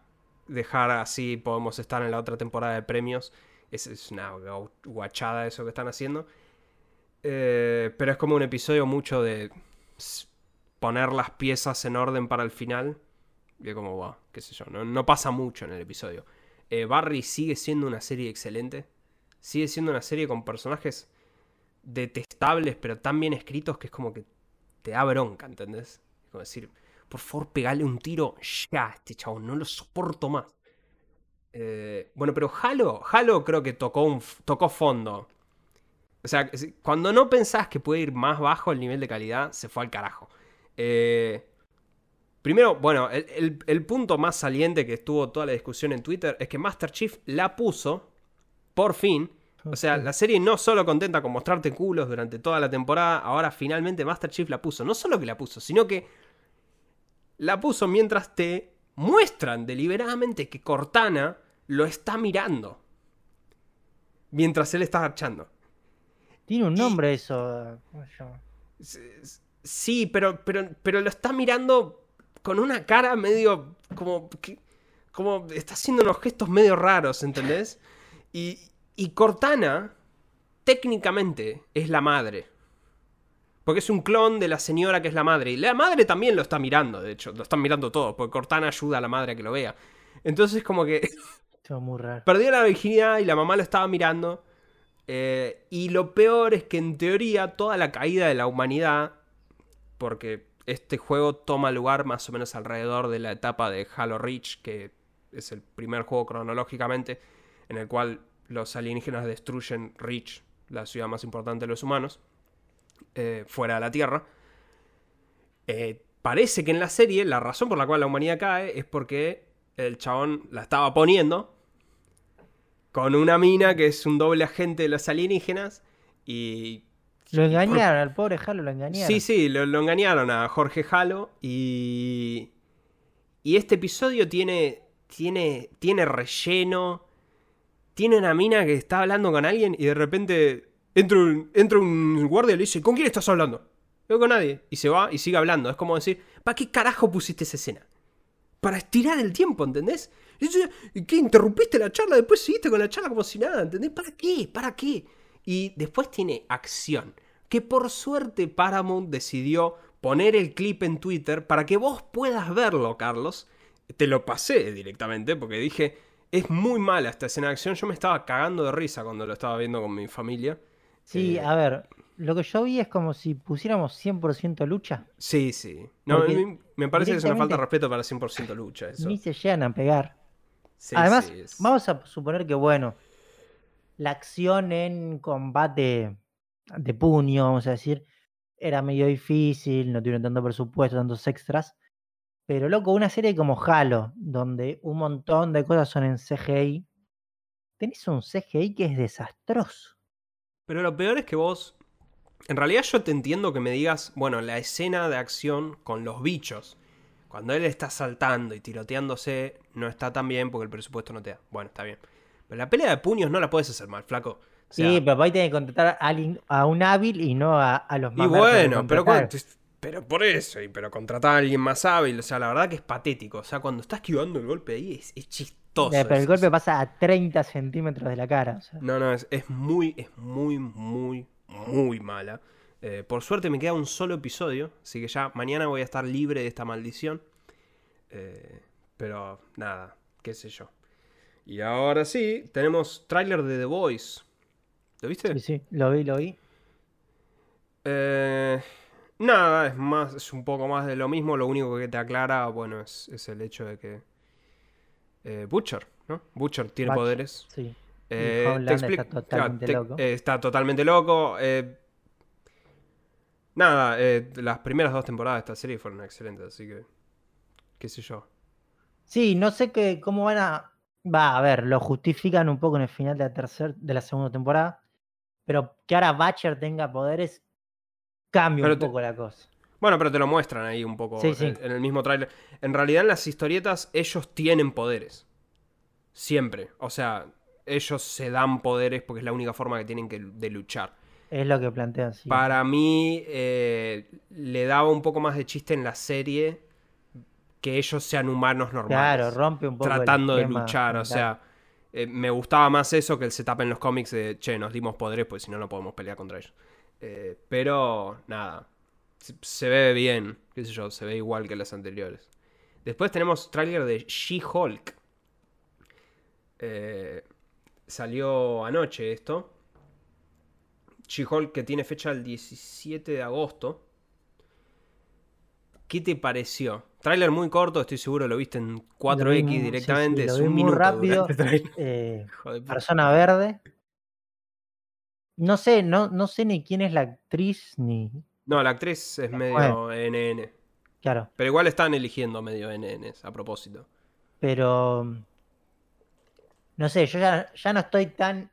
dejar así, podemos estar en la otra temporada de premios. Es, una guachada eso que están haciendo. Eh, pero es como un episodio mucho de poner las piezas en orden para el final. Y como, wow, qué sé yo, no, no pasa mucho en el episodio. Eh, Barry sigue siendo una serie excelente. Sigue siendo una serie con personajes detestables, pero tan bien escritos que es como que te da bronca, ¿entendés? Es como decir, por favor, pegale un tiro ya este chabón, no lo soporto más. Eh, bueno, pero Halo, Halo creo que tocó, un, tocó fondo. O sea, cuando no pensás que puede ir más bajo el nivel de calidad, se fue al carajo. Eh, primero, bueno, el, el- el punto más saliente que estuvo toda la discusión en Twitter es que Master Chief la puso, por fin. O sea, la serie no solo contenta con mostrarte culos durante toda la temporada, ahora finalmente Master Chief la puso. No solo que la puso, sino que la puso mientras te muestran deliberadamente que Cortana lo está mirando. Mientras él está archando. Tiene un Y- nombre eso. Sí, pero, pero, pero lo está mirando con una cara medio como que- como está haciendo unos gestos medio raros, ¿entendés? Y, y Cortana técnicamente es la madre. Porque es un clon de la señora que es la madre. Y la madre también lo está mirando, de hecho. Lo están mirando todos, porque Cortana ayuda a la madre a que lo vea. Entonces como que Estuvo muy raro. perdió la virginidad y la mamá lo estaba mirando. Eh, y lo peor es que en teoría toda la caída de la humanidad, porque este juego toma lugar más o menos alrededor de la etapa de Halo Reach, que es el primer juego cronológicamente en el cual los alienígenas destruyen Reach, la ciudad más importante de los humanos, eh, fuera de la Tierra. Eh, parece que en la serie la razón por la cual la humanidad cae es porque el chabón la estaba poniendo con una mina que es un doble agente de los alienígenas y... Lo engañaron, al pobre Halo lo engañaron. Sí, sí, lo, lo engañaron a Jorge Halo y... Y este episodio tiene, tiene, tiene relleno, tiene una mina que está hablando con alguien y de repente entra un, entra un guardia y le dice, ¿con quién estás hablando? No con nadie. Y se va y sigue hablando. Es como decir, ¿para qué carajo pusiste esa escena? Para estirar el tiempo, ¿entendés? Y yo, ¿y ¿Qué? ¿Interrumpiste la charla? Después seguiste con la charla como si nada, ¿entendés? ¿Para qué? ¿Para qué? Y después tiene acción. Que por suerte Paramount decidió poner el clip en Twitter para que vos puedas verlo, Carlos. te lo pasé directamente porque dije, es muy mala esta escena de acción. Yo me estaba cagando de risa cuando lo estaba viendo con mi familia. Sí, Eh, a ver, lo que yo vi es como si pusiéramos 100% lucha. Sí, sí. No, Porque mí me parece que es una falta de respeto para 100% lucha eso. Ni se llegan a pegar. Sí, Además, sí, es- vamos a suponer que, bueno, la acción en combate de puño, vamos a decir, era medio difícil, no tuvieron tanto presupuesto, tantos extras. Pero, loco, una serie como Halo, donde un montón de cosas son en CGI, tenés un CGI que es desastroso. Pero lo peor es que vos. En realidad yo te entiendo que me digas, bueno, la escena de acción con los bichos. Cuando él está saltando y tiroteándose, no está tan bien porque el presupuesto no te da. Bueno, está bien. Pero la pelea de puños no la puedes hacer mal, flaco. O sea, sí, pero ahí tenés que contratar a, alguien, a un hábil y no a, a los y más de bueno, pero, pero por eso, y pero contratar a alguien más hábil. O sea, la verdad que es patético. O sea, cuando está esquivando el golpe ahí es, es chistoso. Pero el es- golpe es- pasa a 30 centímetros de la cara. o sea. No, no, es, es muy, es muy, muy, muy mala. Eh, por suerte me queda un solo episodio, así que ya mañana voy a estar libre de esta maldición. Eh, pero nada, qué sé yo. Y ahora sí, tenemos tráiler de The Voice. ¿Lo viste? Sí, sí, lo vi, lo vi. Eh, nada, es más, es un poco más de lo mismo. Lo único que te aclara, bueno, es, es el hecho de que eh, Butcher, ¿no? Butcher tiene Butcher. poderes. Sí. Eh, te Homelander expli- está totalmente claro, te- loco. eh, está totalmente loco. nada, las primeras dos temporadas de esta serie fueron excelentes, así que. qué sé yo. Sí, no sé qué, cómo van a. Va, a ver, lo justifican un poco en el final de la tercera, de la segunda temporada. Pero que ahora Butcher tenga poderes cambia Pero un te- poco la cosa. Bueno, pero te lo muestran ahí un poco Sí, en- sí. En, el mismo tráiler. En realidad, en las historietas, ellos tienen poderes. Siempre. O sea, ellos se dan poderes porque es la única forma que tienen que, de luchar. Es lo que plantean. Sí. Para mí, eh, le daba un poco más de chiste en la serie que ellos sean humanos normales. Claro, rompe un poco. el tratando de luchar. O sea, eh, me gustaba más eso que el setup en los cómics de, che, nos dimos poderes, pues si no, no podemos pelear contra ellos. Eh, pero, nada. Se, ve bien, qué sé yo, se ve igual que las anteriores. Después tenemos tráiler de She-Hulk. Eh, salió anoche esto. She-Hulk que tiene fecha el 17 de agosto. ¿Qué te pareció? Tráiler muy corto, estoy seguro lo viste en 4X Lo vi muy- sí, directamente. sí, lo es vi un muy minuto. rápido. Eh, persona verde. No sé, no, no sé ni quién es la actriz, ni. No, la actriz es medio. NN. Claro, Pero igual están eligiendo medio NNs a propósito. pero. No sé, yo ya, ya no estoy tan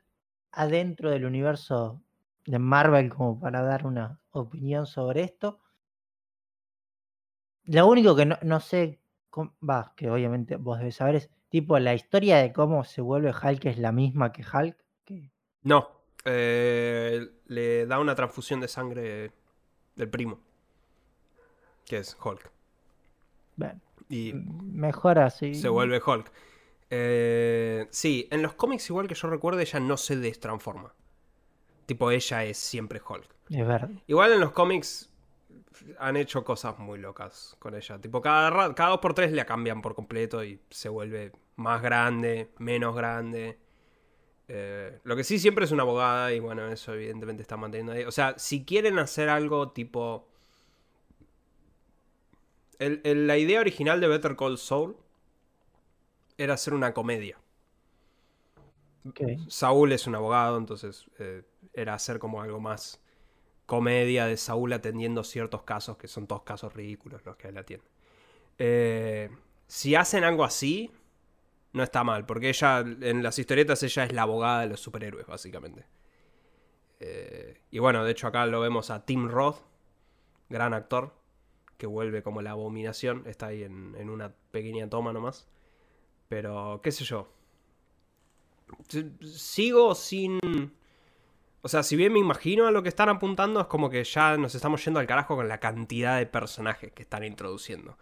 adentro del universo de Marvel como para dar una opinión sobre esto. Lo único que no, no sé, va, que obviamente vos debes saber, es tipo la historia de cómo se vuelve Hulk es la misma que Hulk. Que, No, eh, le da una transfusión de sangre del primo. Que es Hulk. bueno, Y mejor así. se vuelve Hulk. Eh, sí, en los cómics, igual que yo recuerdo, ella no se destransforma. Tipo, ella es siempre Hulk. Es verde. Igual en los cómics han hecho cosas muy locas con ella. Tipo, cada, cada dos por tres la cambian por completo y se vuelve más grande, menos grande. Eh, lo que sí siempre es una abogada y bueno, eso evidentemente está manteniendo ahí. O sea, si quieren hacer algo tipo... El- el- la idea original de Better Call Saul era hacer una comedia. ok. Saúl es un abogado, entonces eh, era hacer como algo más comedia de Saúl atendiendo ciertos casos que son todos casos ridículos los que él atiende. Eh, si hacen algo así, no está mal, porque ella, en las historietas, ella es la abogada de los superhéroes, básicamente. Eh, y bueno, de hecho acá lo vemos a Tim Roth, gran actor, que vuelve como la abominación, está ahí en, en una pequeña toma nomás. Pero, qué sé yo, sigo sin. O sea, si bien me imagino a lo que están apuntando, es como que ya nos estamos yendo al carajo con la cantidad de personajes que están introduciendo.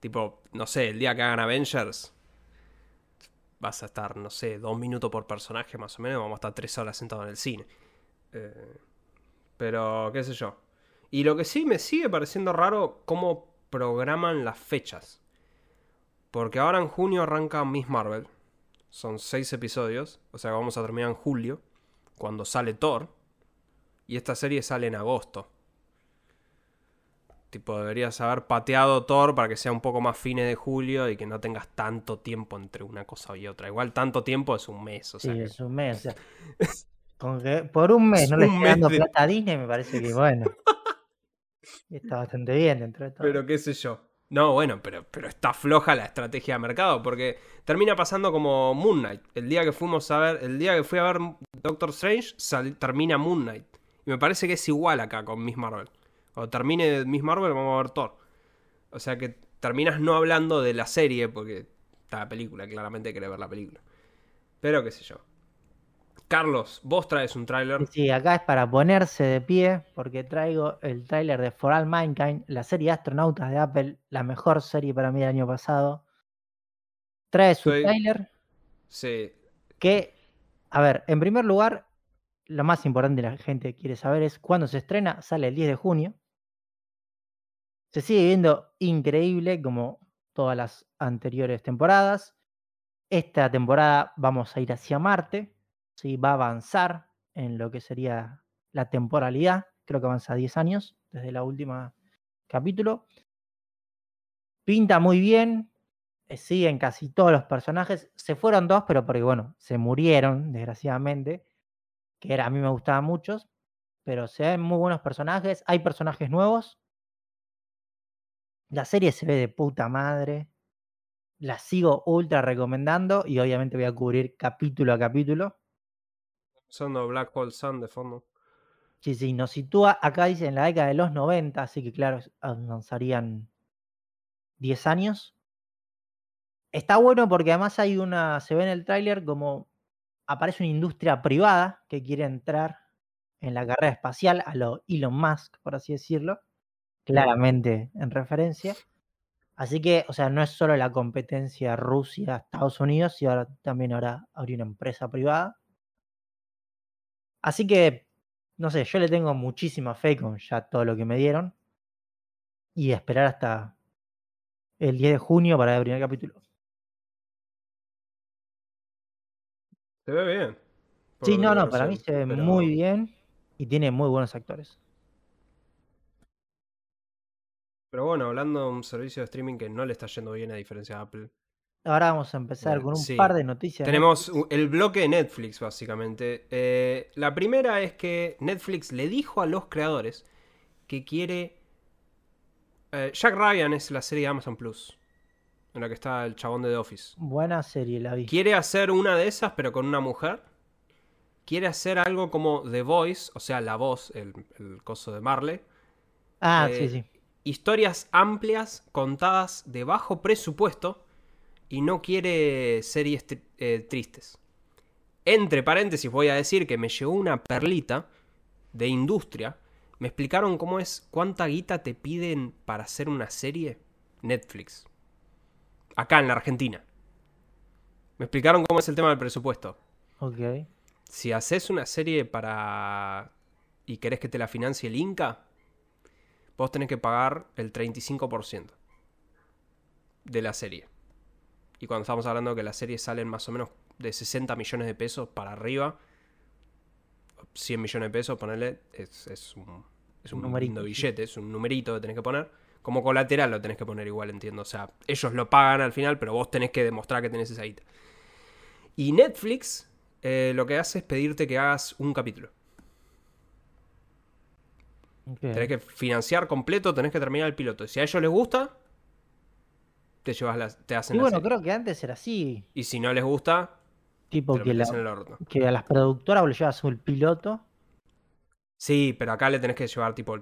Tipo, no sé, el día que hagan Avengers, vas a estar, no sé, dos minutos por personaje más o menos, vamos a estar tres horas sentados en el cine. Eh, pero, qué sé yo. Y lo que sí me sigue pareciendo raro, cómo programan las fechas. Porque ahora en junio arranca Miss Marvel. Son seis episodios. O sea, vamos a terminar en julio. Cuando sale Thor. Y esta serie sale en agosto. Tipo, deberías haber pateado Thor para que sea un poco más fines de julio y que no tengas tanto tiempo entre una cosa y otra. Igual tanto tiempo es un mes, o sea. Sí, que- es un mes. o sea, con que por un mes Es no le un esté mes dando de- plata a Disney, me parece que bueno. Está bastante bien dentro de todo. Pero qué sé yo. No, bueno, pero, pero está floja la estrategia de mercado. Porque termina pasando como Moon Knight. El día que fuimos a ver. El día que fui a ver Doctor Strange, sal- termina Moon Knight. Y me parece que es igual acá con Miss Marvel. Cuando termine Miss Marvel, vamos a ver Thor. O sea que terminas no hablando de la serie. Porque está la película, claramente querés ver la película. Pero qué sé yo. Carlos, vos traes un tráiler. Sí, acá es para ponerse de pie porque traigo el tráiler de For All Mankind, la serie de astronautas de Apple, la mejor serie para mí del año pasado. Trae su Soy- tráiler Sí. que, a ver, en primer lugar, lo más importante la gente quiere saber es cuándo se estrena, sale el 10 de junio. Se sigue viendo increíble como todas las anteriores temporadas. Esta temporada vamos a ir hacia Marte, ¿sí? va a avanzar en lo que sería la temporalidad, creo que avanza 10 años desde la última capítulo. Pinta muy bien, eh, siguen casi todos los personajes. Se fueron dos, pero porque, bueno, se murieron, desgraciadamente. Que era, a mí me gustaban muchos. Pero se ven muy buenos personajes. Hay personajes nuevos. La serie se ve de puta madre. La sigo ultra recomendando. Y obviamente voy a cubrir capítulo a capítulo. Sonando Black Hole Sun de fondo. Sí, sí, nos sitúa, acá dice en la década de los 90, así que claro, avanzarían 10 años. Está bueno porque además hay una, se ve en el tráiler como aparece una industria privada que quiere entrar en la carrera espacial a lo Elon Musk, por así decirlo, claramente en referencia. Así que, o sea, no es solo la competencia Rusia-Estados Unidos, sino ahora también ahora habría una empresa privada. Así que, no sé, yo le tengo muchísima fe con ya todo lo que me dieron. Y esperar hasta el 10 de junio para el primer capítulo. Se ve bien. Sí, no, no, para mí se ve pero- muy bien y tiene muy buenos actores. Pero bueno, hablando de un servicio de streaming que no le está yendo bien a diferencia de Apple. Ahora vamos a empezar con un sí. par de noticias. Tenemos Netflix. el bloque de Netflix, básicamente. Eh, la primera es que Netflix le dijo a los creadores que quiere... eh, Jack Ryan es la serie de Amazon Plus, en la que está el chabón de The Office. Buena serie, la vi. Quiere hacer una de esas, pero con una mujer. Quiere hacer algo como The Voice, o sea, la voz, el, el coso de Marley. Ah, eh, sí, sí. Historias amplias, contadas de bajo presupuesto. Y no quiere series tri- eh, tristes. Entre paréntesis voy a decir que me llegó una perlita de industria. Me explicaron cómo es, cuánta guita te piden para hacer una serie Netflix. Acá en la Argentina. Me explicaron cómo es el tema del presupuesto. Ok. Si haces una serie para... y querés que te la financie el Inca, vos tenés que pagar el 35% de la serie. Y cuando estamos hablando de que las series salen más o menos de 60 millones de pesos para arriba, 100 millones de pesos, ponerle, es, es un, es un Numerito, sí. billete, es un numerito que tenés que poner. Como colateral lo tenés que poner igual, entiendo. O sea, ellos lo pagan al final, pero vos tenés que demostrar que tenés esa guita. Y Netflix eh, lo que hace es pedirte que hagas un capítulo. Ok. Tenés que financiar completo, tenés que terminar el piloto. Si a ellos les gusta, te llevas la, te hacen Y la bueno, serie. creo que antes era así. Y si no les gusta, Tipo te que, la- metes en el orto. que a las productoras vos le llevas el piloto. Sí, pero acá le tenés que llevar tipo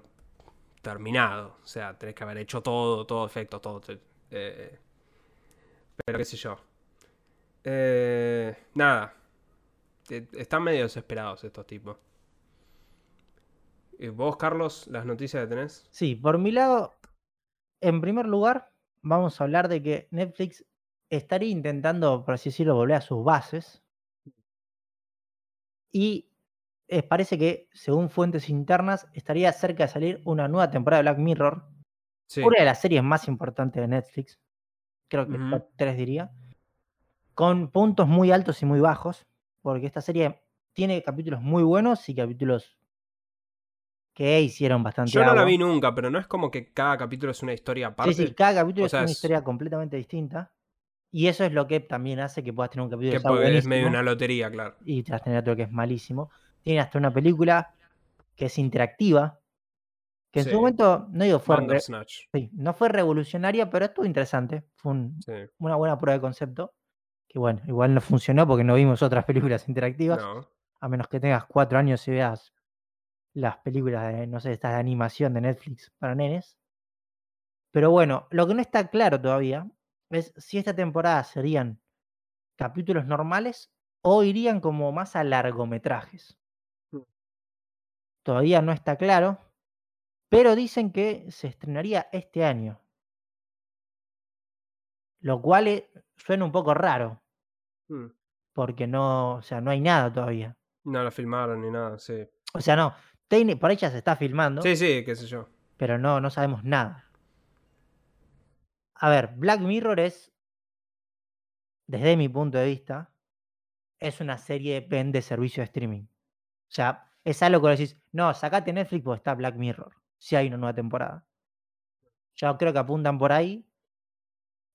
terminado. O sea, tenés que haber hecho todo, todo efecto, todo. eh, pero qué sé yo. Eh, nada. Eh, Están medio desesperados estos tipos. ¿Y vos, Carlos, las noticias que tenés? Sí, por mi lado, en primer lugar, vamos a hablar de que Netflix estaría intentando, por así decirlo, volver a sus bases. Y eh, parece que, según fuentes internas, estaría cerca de salir una nueva temporada de Black Mirror, Sí, una de las series más importantes de Netflix. creo que top 3 diría, con puntos muy altos y muy bajos, porque esta serie tiene capítulos muy buenos y capítulos que hicieron bastante Yo no la vi nunca, pero no es como que cada capítulo es una historia Sí, aparte. sí, cada capítulo O sea, es una es- historia completamente distinta. Y eso es lo que también hace que puedas tener un capítulo Que porque es medio una lotería, claro. y tras tener otro que es malísimo. Tiene hasta una película que es interactiva, que en Sí. su momento, no digo fue, re- sí, no fue revolucionaria, pero estuvo interesante. Fue un- Sí. una buena prueba de concepto. Que bueno, igual no funcionó porque no vimos otras películas interactivas, No. a menos que tengas cuatro años y veas las películas de, no sé, estas de animación de Netflix para nenes. Pero bueno, lo que no está claro todavía es si esta temporada serían capítulos normales o irían como más a largometrajes. Mm. Todavía no está claro, pero dicen que se estrenaría este año. Lo cual eh, suena un poco raro, Mm. porque no, o sea, no hay nada todavía. No la filmaron ni nada, sí. O sea, no, técni- por ahí ya se está filmando, Sí, sí, qué sé yo. pero no, no sabemos nada. A ver, Black Mirror es, desde mi punto de vista, es una serie pen de servicio de streaming. O sea, es algo que decís, no, sacate Netflix porque está Black Mirror, si hay una nueva temporada. Yo creo que apuntan por ahí,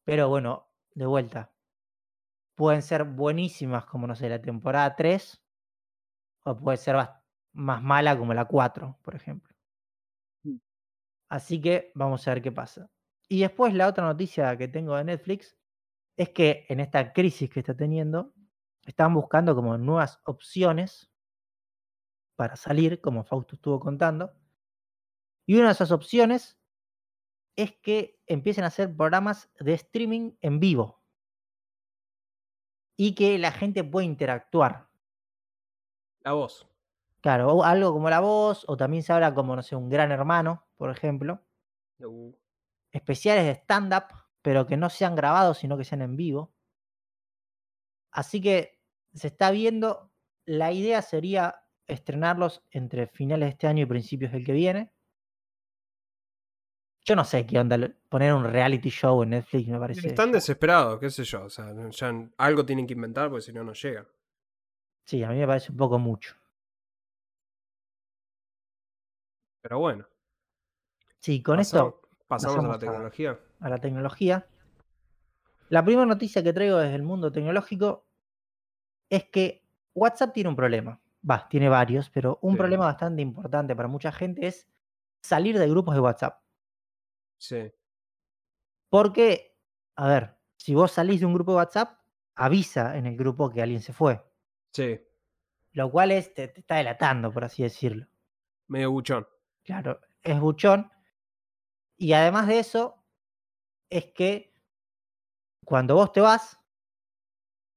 pero bueno, de vuelta. Pueden ser buenísimas como, no sé, la temporada 3, o puede ser bas- más mala como la 4, por ejemplo. Mm. Así que vamos a ver qué pasa. Y después la otra noticia que tengo de Netflix es que en esta crisis que está teniendo, están buscando como nuevas opciones para salir, como Fausto estuvo contando. Y una de esas opciones es que empiecen a hacer programas de streaming en vivo y que la gente pueda interactuar. La voz. Claro, o algo como La Voz, o también se habla como, no sé, un Gran Hermano, por ejemplo. Uh, Especiales de stand-up, pero que no sean grabados, sino que sean en vivo. Así que se está viendo, la idea sería estrenarlos entre finales de este año y principios del que viene. Yo no sé qué onda, poner un reality show en Netflix me parece. Están desesperados, qué sé yo. O sea, ya algo tienen que inventar porque si no, no llegan. Sí, a mí me parece un poco mucho. Pero bueno. Sí, con pasamos, esto pasamos a la a- tecnología. a la tecnología. La primera noticia que traigo desde el mundo tecnológico es que WhatsApp tiene un problema. Va, tiene varios, pero un Sí. problema bastante importante para mucha gente es salir de grupos de WhatsApp. Sí. Porque, a ver, si vos salís de un grupo de WhatsApp, avisa en el grupo que alguien se fue. Sí. Lo cual es, te, te está delatando, por así decirlo. Medio buchón. Claro, es buchón. Y además de eso, es que cuando vos te vas,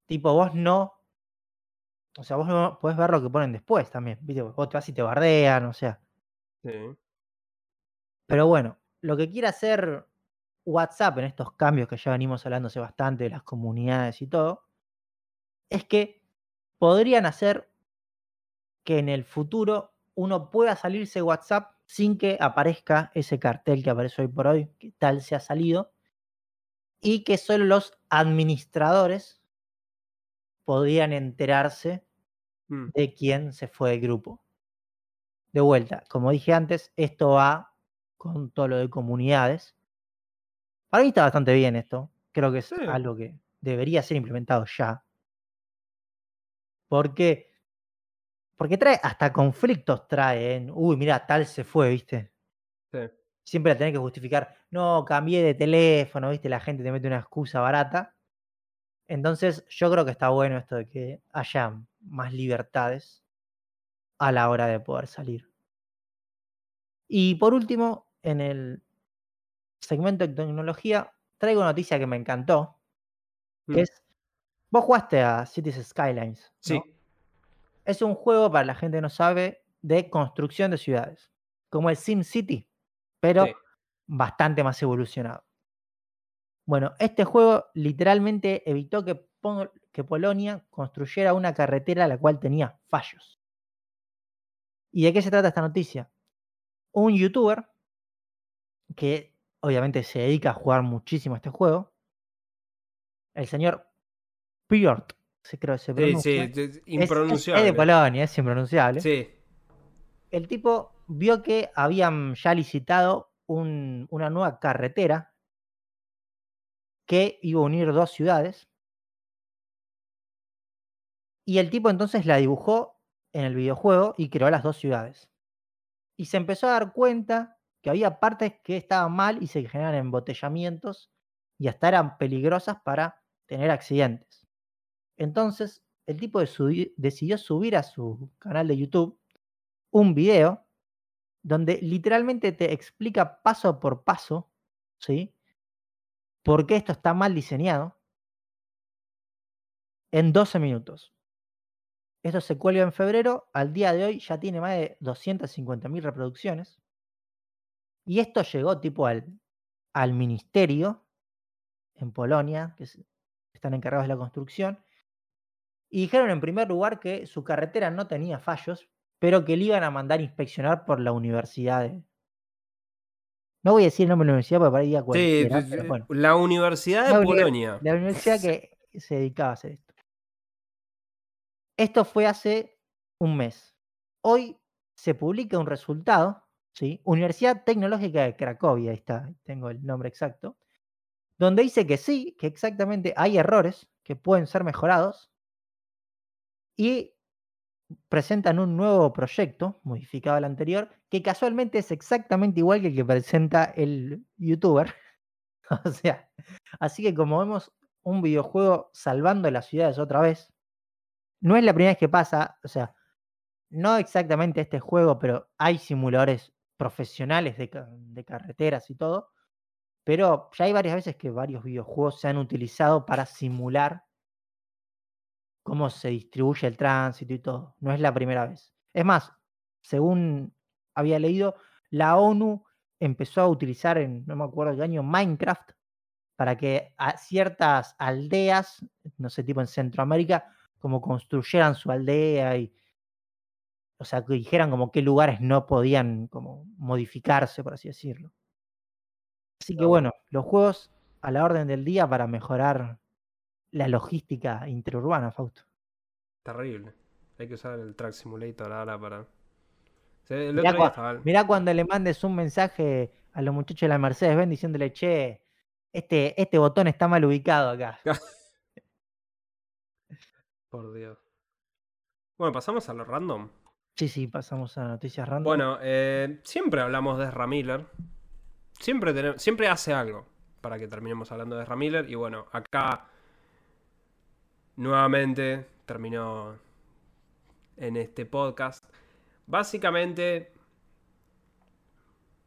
tipo, vos no. O sea, vos no podés ver lo que ponen después también. ¿viste? Vos te vas y te bardean, o sea. Sí. Pero bueno, lo que quiere hacer WhatsApp en estos cambios que ya venimos hablando hace bastante de las comunidades y todo, es que podrían hacer que en el futuro uno pueda salirse de WhatsApp sin que aparezca ese cartel que aparece hoy por hoy, que tal se ha salido, y que solo los administradores podrían enterarse Mm. de quién se fue del grupo. De vuelta, como dije antes, esto va con todo lo de comunidades. Para mí está bastante bien esto. Creo que es Sí. algo que debería ser implementado ya. Porque, porque trae hasta conflictos trae. ¿eh? Uy, mira, tal se fue, ¿viste? Sí. Siempre la tenés que justificar. No, cambié de teléfono, ¿viste? La gente te mete una excusa barata. Entonces, yo creo que está bueno esto de que haya más libertades a la hora de poder salir. Y por último, en el segmento de tecnología, traigo una noticia que me encantó. Que Mm. es, vos jugaste a Cities Skylines. ¿no? Es un juego, para la gente que no sabe, de construcción de ciudades. Como el Sim City, pero Sí. bastante más evolucionado. Bueno, este juego literalmente evitó que, Pol- que Polonia construyera una carretera la cual tenía fallos. ¿Y de qué se trata esta noticia? Un youtuber que obviamente se dedica a jugar muchísimo a este juego, el señor Piort, se creo que se Sí, pronuncia. sí, es- impronunciable. Es, de Polonia, es impronunciable. Sí, El tipo vio que habían ya licitado un- una nueva carretera que iba a unir dos ciudades. Y el tipo entonces la dibujó en el videojuego y creó las dos ciudades. Y se empezó a dar cuenta que había partes que estaban mal y se generan embotellamientos y hasta eran peligrosas para tener accidentes. Entonces, el tipo de decidió subir a su canal de YouTube un video donde literalmente te explica paso por paso, ¿sí? Por qué esto está mal diseñado en 12 minutos. Esto se cuelga en febrero, al día de hoy ya tiene más de 250.000 reproducciones. Y esto llegó tipo al, al ministerio en Polonia, que es- están encargados de la construcción, y dijeron en primer lugar que su carretera no tenía fallos, pero que le iban a mandar inspeccionar por la universidad de... No voy a decir el nombre de la universidad porque para diga sí, cualquiera, pero bueno. la Universidad de La Polonia. La universidad que se dedicaba a hacer esto. Esto fue hace un mes. Hoy se publica un resultado, ¿sí? Universidad Tecnológica de Cracovia, ahí está, tengo el nombre exacto, donde dice que sí, que exactamente hay errores que pueden ser mejorados y presentan un nuevo proyecto, modificado al anterior, que casualmente es exactamente igual que el que presenta el youtuber. o sea, así que como vemos un videojuego salvando las ciudades otra vez, no es la primera vez que pasa, o sea, no exactamente este juego, pero hay simuladores profesionales de, de carreteras y todo, pero ya hay varias veces que varios videojuegos se han utilizado para simular cómo se distribuye el tránsito y todo. No es la primera vez. Es más, según había leído, la ONU empezó a utilizar en, no me acuerdo qué año, Minecraft, para que a ciertas aldeas, no sé, tipo en Centroamérica, como construyeran su aldea y, o sea, que dijeran como qué lugares no podían como modificarse, por así decirlo. Así que bueno, los juegos a la orden del día para mejorar la logística interurbana, Fausto. Terrible. Hay que usar el Track Simulator ahora para. El Mirá, otro cua- mirá cuando le mandes un mensaje a los muchachos de la Mercedes Benz diciéndole, che, este, este botón está mal ubicado acá. Por Dios. Bueno, pasamos a lo random. Sí, sí, pasamos a noticias random. Bueno, eh, siempre hablamos de Ezra Miller. Siempre, siempre hace algo para que terminemos hablando de Ezra Miller. Y bueno, acá nuevamente terminó en este podcast. Básicamente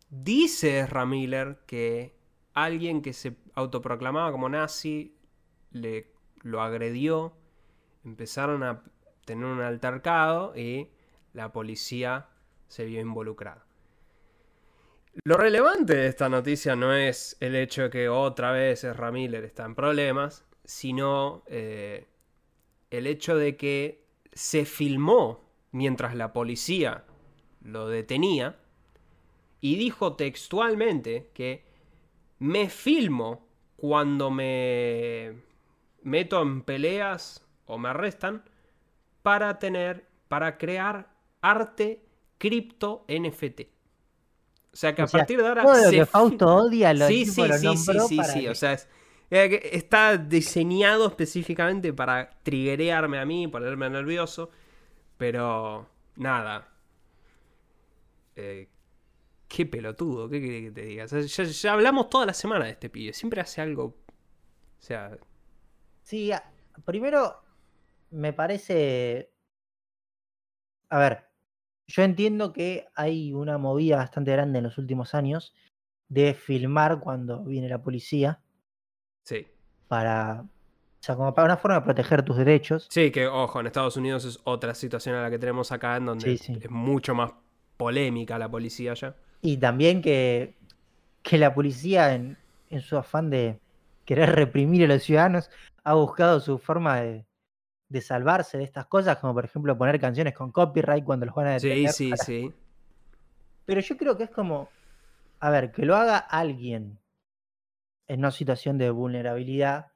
dice Ezra Miller que alguien que se autoproclamaba como nazi le, lo agredió. Empezaron a tener un altercado y la policía se vio involucrada. Lo relevante de esta noticia no es el hecho de que otra vez Ezra Miller está en problemas, sino eh, el hecho de que se filmó mientras la policía lo detenía y dijo textualmente que me filmo cuando me meto en peleas o me arrestan para tener, para crear arte cripto NFT. O sea que O a sea, partir de ahora Todo lo se que Fausto odia lo, Sí, sí, sí, sí, sí, sí. que- O sea, es- está diseñado específicamente para triggerearme a mí, ponerme nervioso. Pero nada. Eh, qué pelotudo, ¿qué querés que te diga? Ya, ya hablamos toda la semana de este pibe. Siempre hace algo. O sea, Sí, primero me parece. A ver, yo entiendo que hay una movida bastante grande en los últimos años de filmar cuando viene la policía. Para. O sea, como para una forma de proteger tus derechos. Sí, que ojo, en Estados Unidos es otra situación a la que tenemos acá en donde Sí, sí. es mucho más polémica la policía ya. Y también que, que la policía, en, en su afán de querer reprimir a los ciudadanos, ha buscado su forma de, de salvarse de estas cosas, como por ejemplo poner canciones con copyright cuando los van a Sí, detener. sí, para- sí. Pero yo creo que es como, a ver, que lo haga alguien en una situación de vulnerabilidad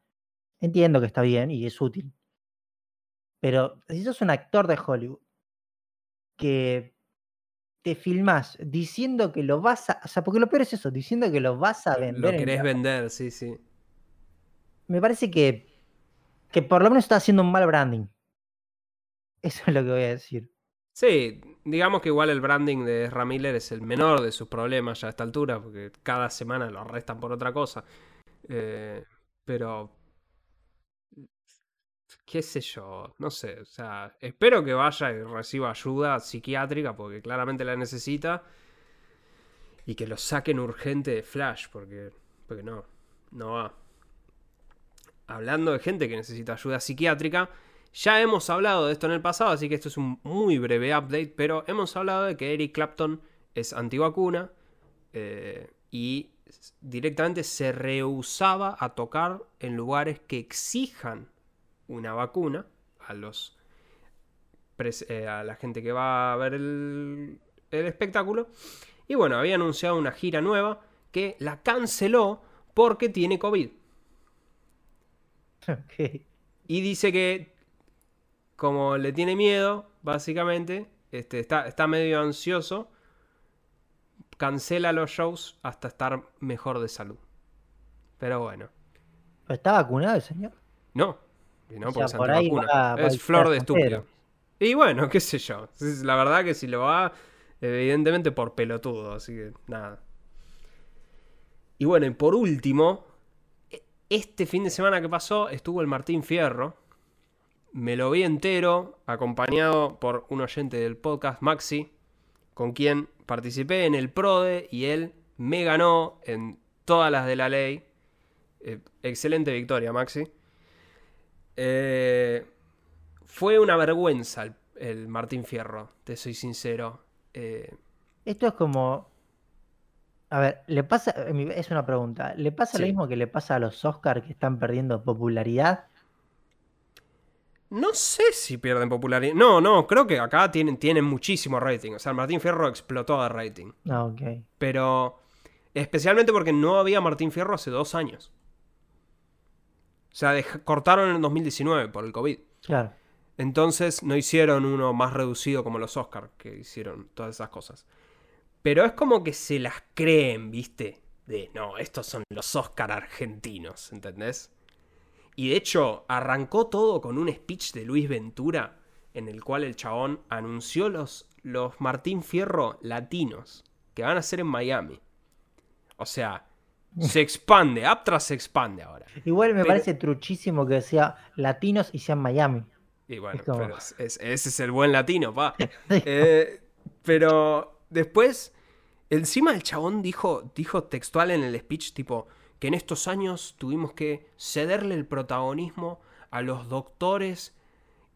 entiendo que está bien y es útil. Pero si sos un actor de Hollywood que te filmás diciendo que lo vas a. O sea, porque lo peor es eso, diciendo que lo vas a vender. Lo querés vender, sí, sí. Me parece que, que por lo menos está haciendo un mal branding. Eso es lo que voy a decir. Sí, digamos que igual el branding de Ezra Miller es el menor de sus problemas ya a esta altura, porque cada semana lo arrestan por otra cosa. Eh, pero, qué sé yo, no sé, o sea, espero que vaya y reciba ayuda psiquiátrica, porque claramente la necesita, y que lo saquen urgente de Flash, porque, porque no, no va. Hablando de gente que necesita ayuda psiquiátrica, ya hemos hablado de esto en el pasado, así que esto es un muy breve update, pero hemos hablado de que Eric Clapton es antivacuna eh, y directamente se rehusaba a tocar en lugares que exijan una vacuna a los eh, a la gente que va a ver el, el espectáculo. Y bueno, había anunciado una gira nueva que la canceló porque tiene COVID. Ok. Y dice que, como le tiene miedo, básicamente, este, está, está medio ansioso, cancela los shows hasta estar mejor de salud. Pero bueno, ¿Pero está vacunado el señor? no. Y no O sea, por ahí antivacuna. va- va es flor de estúpido. Y bueno, qué sé yo. La verdad que si lo va, evidentemente por pelotudo, así que nada. Y bueno, y por último, e- este fin de semana que pasó estuvo el Martín Fierro. Me lo vi entero, acompañado por un oyente del podcast, Maxi, con quien participé en el PRODE y él me ganó en todas las de la ley. Eh, excelente victoria, Maxi. Eh, fue una vergüenza el, el Martín Fierro, te soy sincero. Eh, Esto es como. A ver, le pasa. Es una pregunta. ¿Le pasa lo mismo que le pasa a los Oscars que están perdiendo popularidad? No sé si pierden popularidad. No, no, creo que acá tienen, tienen muchísimo rating. O sea, Martín Fierro explotó de rating. Ah, ok. Pero especialmente porque no había Martín Fierro hace dos años. O sea, cortaron en el 2019 por el COVID. Claro. Entonces no hicieron uno más reducido como los Oscars, que hicieron todas esas cosas. Pero es como que se las creen, ¿viste? De, no, estos son los Oscar argentinos, ¿entendés? Y de hecho, arrancó todo con un speech de Luis Ventura, en el cual el chabón anunció los, los Martín Fierro latinos, que van a ser en Miami. O sea, se expande, Aptra se expande ahora. Igual me Pero- parece truchísimo que sea latinos y sea en Miami. Y bueno, Es como- pero es- es- ese es el buen latino, pa. Eh, pero después, encima el chabón dijo, dijo textual en el speech, tipo, que en estos años tuvimos que cederle el protagonismo a los doctores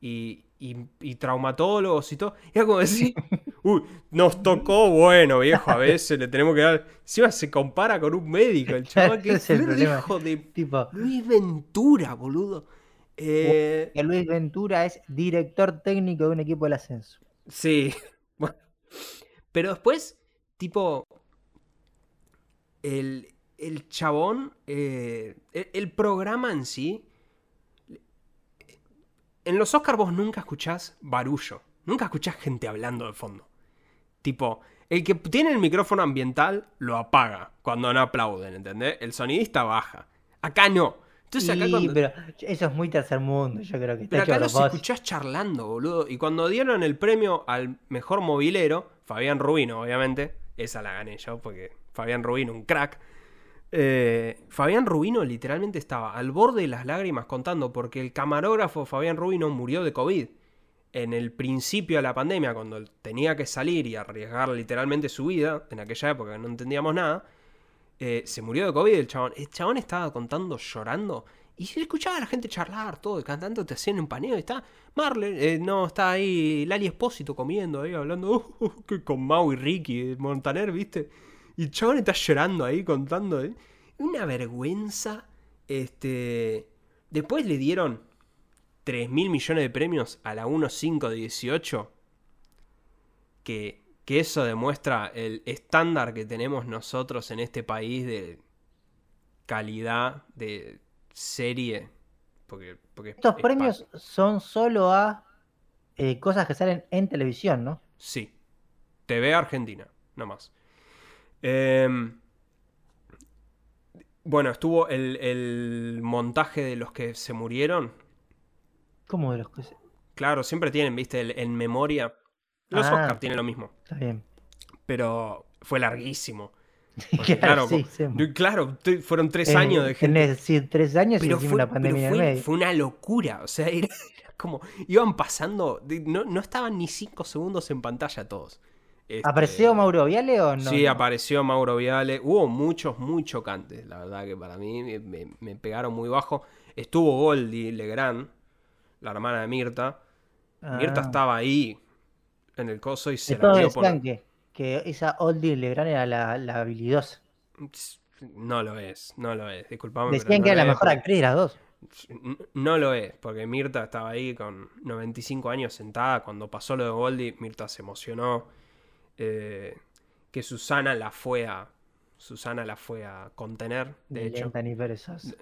y, y- y traumatólogos y todo. Y era como decir, uy, nos tocó, bueno, viejo, a veces le tenemos que dar... Encima se compara con un médico, el chabón que es el hijo de Tipo, Luis Ventura, boludo. Eh, que Luis Ventura es director técnico de un equipo del ascenso. Sí. Bueno. Pero después, tipo. El, el chabón. eh, el, el programa en sí. En los Oscars vos nunca escuchás barullo. Nunca escuchás gente hablando de fondo. Tipo, el que tiene el micrófono ambiental lo apaga cuando no aplauden, ¿entendés? El sonidista baja. Acá no. Entonces acá cuando. pero eso es muy tercer mundo, yo creo que está Pero acá los escuchás charlando, boludo. Y cuando dieron el premio al mejor movilero, Fabián Rubino, obviamente, esa la gané yo, porque Fabián Rubino, un crack. Eh, Fabián Rubino literalmente estaba al borde de las lágrimas contando, porque el camarógrafo Fabián Rubino murió de COVID. En el principio de la pandemia, cuando tenía que salir y arriesgar literalmente su vida, en aquella época que no entendíamos nada, eh, se murió de COVID el chabón. El chabón estaba contando, llorando. Y se escuchaba a la gente charlar, todo, cantando, te hacían un paneo. Y está Marley, eh, no, está ahí Lali Espósito comiendo, ahí hablando, "Oh, oh, que con Mau y Ricky, eh, Montaner, ¿viste? Y el chabón está llorando ahí, contando. eh. Una vergüenza. Este. Después le dieron 3 mil millones de premios a la 1.5 de 18. Que, que eso demuestra el estándar que tenemos nosotros en este país de calidad de serie Porque, porque Estos es premios son solo a eh, cosas que salen en televisión, ¿no? Sí. TV Argentina, no Em, bueno, estuvo el, el montaje de los que se murieron. ¿Cómo de los que se... Claro, siempre tienen, viste, el- en memoria. Los Ah. Oscar tienen lo mismo. Está bien. Pero fue larguísimo. Porque, Claro, claro, sí, co- sí. claro, te- fueron tres años de gente. sí, tres años Pero fue, una pandemia fue- medio. fue una locura. O sea, era, era como. Iban pasando. no, no estaban ni cinco segundos en pantalla todos. Este, ¿Apareció Mauro Viale o no? sí, No. apareció Mauro Viale. Hubo muchos, muy chocantes. La verdad que para mí me, me- me pegaron muy bajo. Estuvo Goldie Legrand, la hermana de Mirta. Mirta Ah. estaba ahí en el coso y se De la vio por. que, que esa Oldie Legrand era la, la habilidosa. No lo es, no lo es. Disculpame. Decían no que era la mejor porque- actriz de las dos. No lo es, porque Mirta estaba ahí con 95 años sentada. Cuando pasó lo de Goldie, Mirta se emocionó. Eh, que Susana la fue a. Susana la fue a contener, de hecho.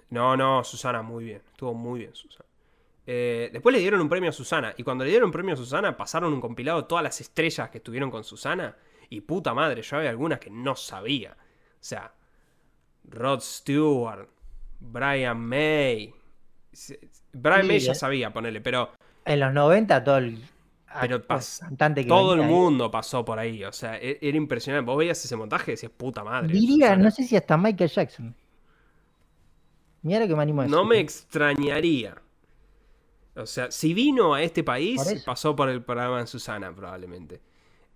No, no, Susana muy bien. Estuvo muy bien, Susana. Eh, después le dieron un premio a Susana. Y cuando le dieron un premio a Susana, pasaron un compilado de todas las estrellas que estuvieron con Susana. Y puta madre, yo había algunas que no sabía. O sea, Rod Stewart, Brian May. Brian Sí, May ya eh. sabía, ponerle, pero En los 90 todo el Pero pas- que todo el ahí. mundo pasó por ahí. O sea, e- era impresionante. Vos veías ese montaje y decías, puta madre. Diría, Susana". no sé si hasta Michael Jackson. Mira lo que me animo a decir. No me extrañaría. O sea, si vino a este país, Por pasó por el programa de Susana, probablemente.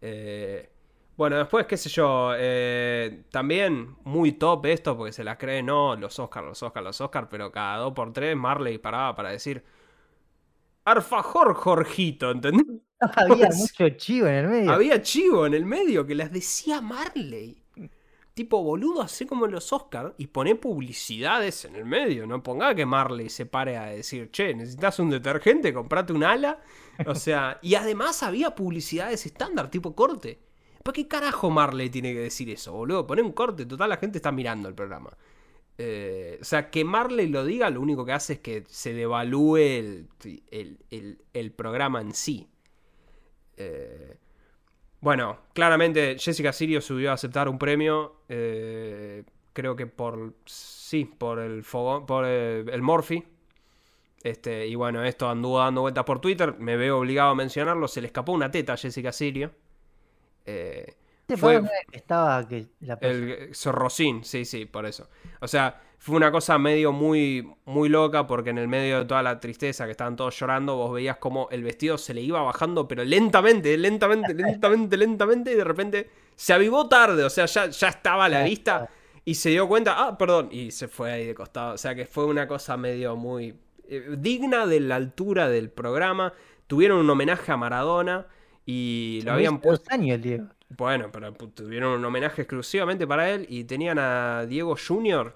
Eh, bueno, después, qué sé yo. eh, también muy top esto, porque se la cree, no, los Oscar, los Oscar, los Oscar, pero cada dos por tres Marley paraba para decir. Arfajor Jorgito, ¿entendés? Había mucho chivo en el medio. Había chivo en el medio que las decía Marley. Tipo, boludo, así como en los Oscars y poné publicidades en el medio. No ponga que Marley se pare a decir, che, necesitas un detergente, comprate un ala. O sea, y además había publicidades estándar, tipo corte. ¿Para qué carajo Marley tiene que decir eso, boludo? Poné un corte, total, la gente está mirando el programa. Eh, o sea, que Marley lo diga, lo único que hace es que se devalúe el, el- el- programa en sí. Eh, bueno, claramente Jessica Sirio subió a aceptar un premio. eh, creo que por. Sí, por el fogón. Por el, el Morphy. Este, y bueno, esto anduvo dando vueltas por Twitter. Me veo obligado a mencionarlo. Se le escapó una teta a Jessica Sirio. Eh, Este fue- que estaba que la el Zorrocín, sí, sí, por eso. O sea, fue una cosa medio muy, muy loca porque en el medio de toda la tristeza que estaban todos llorando, vos veías como el vestido se le iba bajando, pero lentamente, lentamente, lentamente, lentamente, y de repente se avivó tarde, o sea, ya, ya estaba a la vista y se dio cuenta, ah, perdón, y se fue ahí de costado. O sea, que fue una cosa medio muy eh, digna de la altura del programa. Tuvieron un homenaje a Maradona y lo habían puesto... años el Diego. Bueno, pero tuvieron un homenaje exclusivamente para él y tenían a Diego Jr.,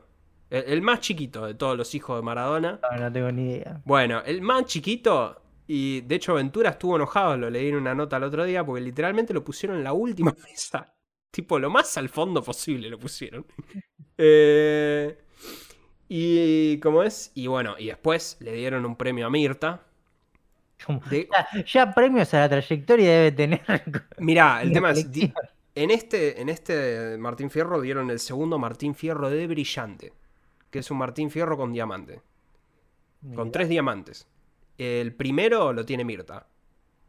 el, el más chiquito de todos los hijos de Maradona. No, no tengo ni idea. Bueno, el más chiquito, y de hecho Ventura estuvo enojado, lo leí en una nota el otro día, porque literalmente lo pusieron en la última mesa. Tipo, lo más al fondo posible lo pusieron. Eh, y como es, y bueno, y después le dieron un premio a Mirta. Como- De- ya, ya premios a la trayectoria debe tener. Mirá, el tema es, di-. En este, en este Martín Fierro dieron el segundo Martín Fierro de brillante, que es un Martín Fierro con diamante, con tres diamantes. El primero lo tiene Mirta.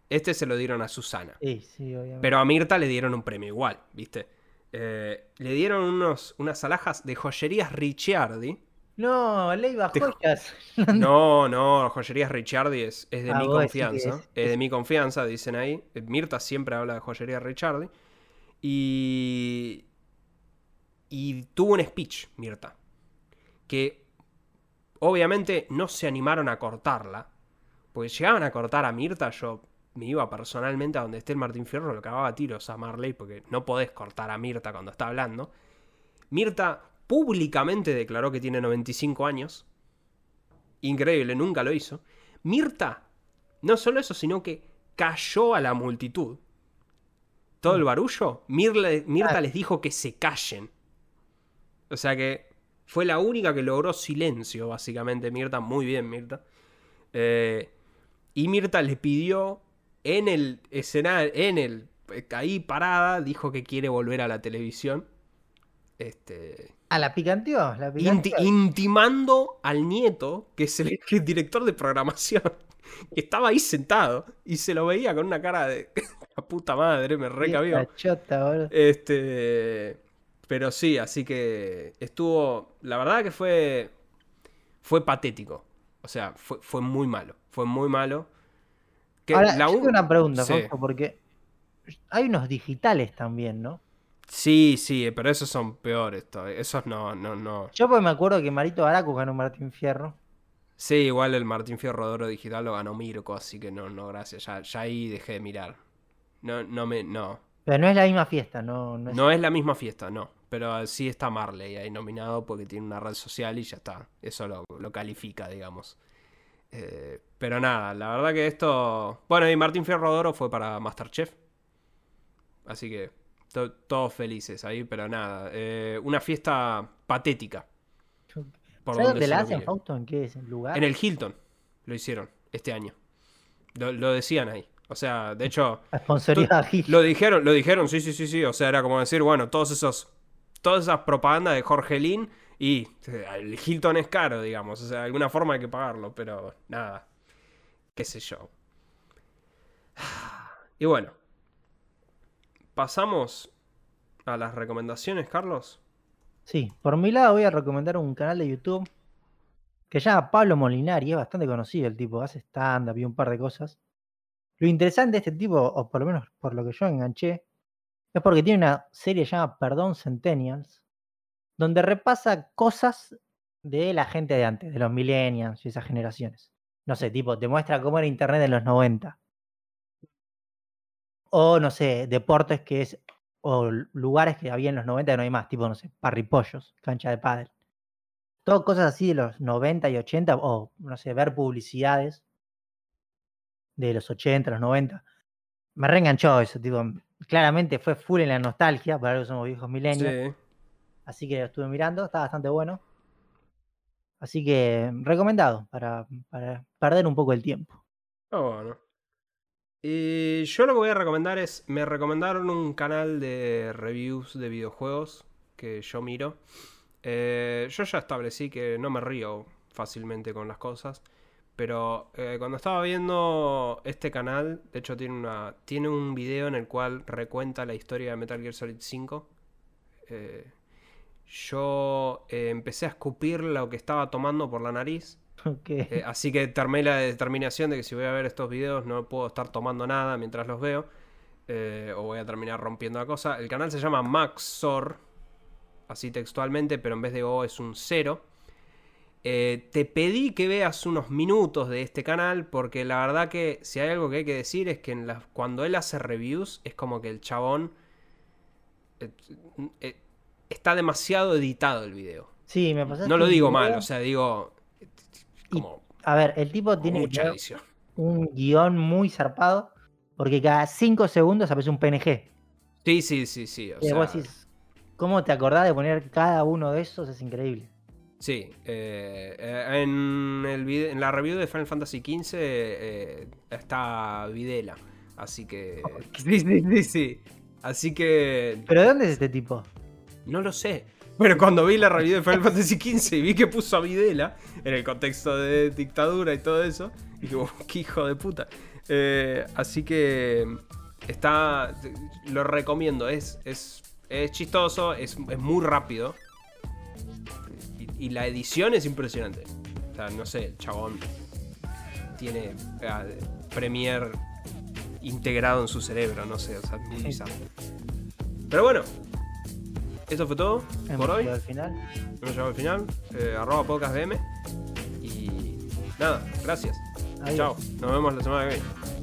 Este se lo dieron a Susana. Sí, sí, obviamente. Pero a Mirta le dieron un premio igual, ¿viste? Eh, le dieron unos, unas alhajas de joyerías Ricciardi. No, Leiva Te- Joyas. No, no, joyerías Ricciardi es, es de Ah, mi vos decís que confianza. es- Es, de mi confianza, dicen ahí. Eh, Mirta siempre habla de joyería Ricciardi. Y. Y tuvo un speech, Mirta. Que obviamente no se animaron a cortarla. Porque llegaban a cortar a Mirta, yo me iba personalmente a donde esté el Martín Fierro, lo cagaba a tiros a Marley, porque no podés cortar a Mirta cuando está hablando. Mirta públicamente declaró que tiene 95 años. Increíble, nunca lo hizo. Mirta, no solo eso, sino que cayó a la multitud. Todo el barullo, Mirle- Mirta Ah. les dijo que se callen. O sea que fue la única que logró silencio, básicamente, Mirta. Muy bien, Mirta. Eh, y Mirta le pidió en el escenario, en el. ahí parada, dijo que quiere volver a la televisión. Este. Ah, la picanteó, la inti- picanteó. intimando al nieto, que es el, el director de programación, que estaba ahí sentado y se lo veía con una cara de. La puta madre, me recabió. Este. Pero sí, así que estuvo. La verdad que fue. Fue patético. O sea, fue, fue muy malo. Fue muy malo. Que Ahora, la yo un- tengo una pregunta, Sí. Porque hay unos digitales también, ¿no? Sí, sí, pero esos son peores. todavía. Esos no, no, no. Yo pues me acuerdo que Marito Baracu ganó Martín Fierro. Sí, igual el Martín Fierro de Oro Digital lo ganó Mirko, así que no, no, gracias. Ya, ya ahí dejé de mirar. No, no me. No. Pero no es la misma fiesta, no, no es- No es la misma fiesta, no. Pero sí está Marley ahí nominado porque tiene una red social y ya está. Eso lo, lo califica, digamos. Eh, pero nada, la verdad que esto. Bueno, y Martín Fierro de Oro fue para Masterchef. Así que to- todos felices ahí, pero nada. eh, una fiesta patética. por ¿Sabes dónde la lo hacen. Fausto? ¿En qué es? ¿En lugar? En el Hilton lo hicieron este año. Lo, lo decían ahí. O sea, de hecho. La. Lo dijeron, lo dijeron, sí, sí, sí, sí. O sea, era como decir, bueno, todos esos. Todas esas propagandas de Jorgelín y eh, el Hilton es caro, digamos. O sea, de alguna forma hay que pagarlo, pero nada. Qué sé yo. Y bueno. Pasamos a las recomendaciones, Carlos. Sí, por mi lado voy a recomendar un canal de YouTube que se llama Pablo Molinari, es bastante conocido el tipo, hace stand-up y un par de cosas. Lo interesante de este tipo, o por lo menos por lo que yo enganché, es porque tiene una serie llamada Perdón Centennials, donde repasa cosas de la gente de antes, de los millennials y esas generaciones. No sé, tipo, te muestra cómo era Internet en los 90. O, no sé, deportes que es, o lugares que había en los 90 que no hay más, tipo, no sé, parripollos, cancha de pádel. Todo cosas así de los 90 y 80, o, no sé, ver publicidades de los 80, los 90. Me reenganchó eso, tipo, claramente fue full en la nostalgia, para algo somos viejos milenios. Sí. Así que lo estuve mirando, está bastante bueno. Así que recomendado para, para perder un poco el tiempo. Ah, bueno. Y yo lo que voy a recomendar es, me recomendaron un canal de reviews de videojuegos que yo miro. Eh, yo ya establecí que no me río fácilmente con las cosas, pero eh, cuando estaba viendo este canal, de hecho tiene, una, tiene un video en el cual recuenta la historia de Metal Gear Solid 5. eh, yo empecé a escupir lo que estaba tomando por la nariz. Eh, así que tomé la determinación de que si voy a ver estos videos no puedo estar tomando nada mientras los veo. eh, o voy a terminar rompiendo la cosa. El canal se llama Maxor. Así textualmente, pero en vez de O es un cero. Eh, te pedí que veas unos minutos de este canal. Porque la verdad que si hay algo que hay que decir es que en cuando él hace reviews es como que el chabón... está demasiado editado el video. Sí, me No lo digo mal, o sea, digo... y, a ver, el tipo tiene mucha edición. un guion muy zarpado porque cada cinco segundos aparece un PNG. Sí, sí, sí, sí. O y vos sea, decís, ¿cómo te acordás de poner cada uno de esos? Es increíble. sí. eh, eh, en, el vide- en la review de Final Fantasy XV eh, está Videla. Así que. Sí, sí, sí, sí. Así que. ¿Pero de dónde es este tipo? No lo sé. Bueno, cuando vi la review de Final Fantasy XV y vi que puso a Videla en el contexto de dictadura y todo eso, dije, "Oh, qué hijo de puta. Eh, así que está. Lo recomiendo. Es, es, es chistoso, es, es muy rápido. Y, y la edición es impresionante. O sea, no sé, el chabón tiene eh, Premiere integrado en su cerebro, no sé, o sea, muy bizarro. Pero bueno, esto fue todo Hemos por hoy. llegado al final. Hemos llegado al final. Eh, arroba podcastbm. Y nada, gracias. Adiós. Chao. Nos vemos la semana que viene.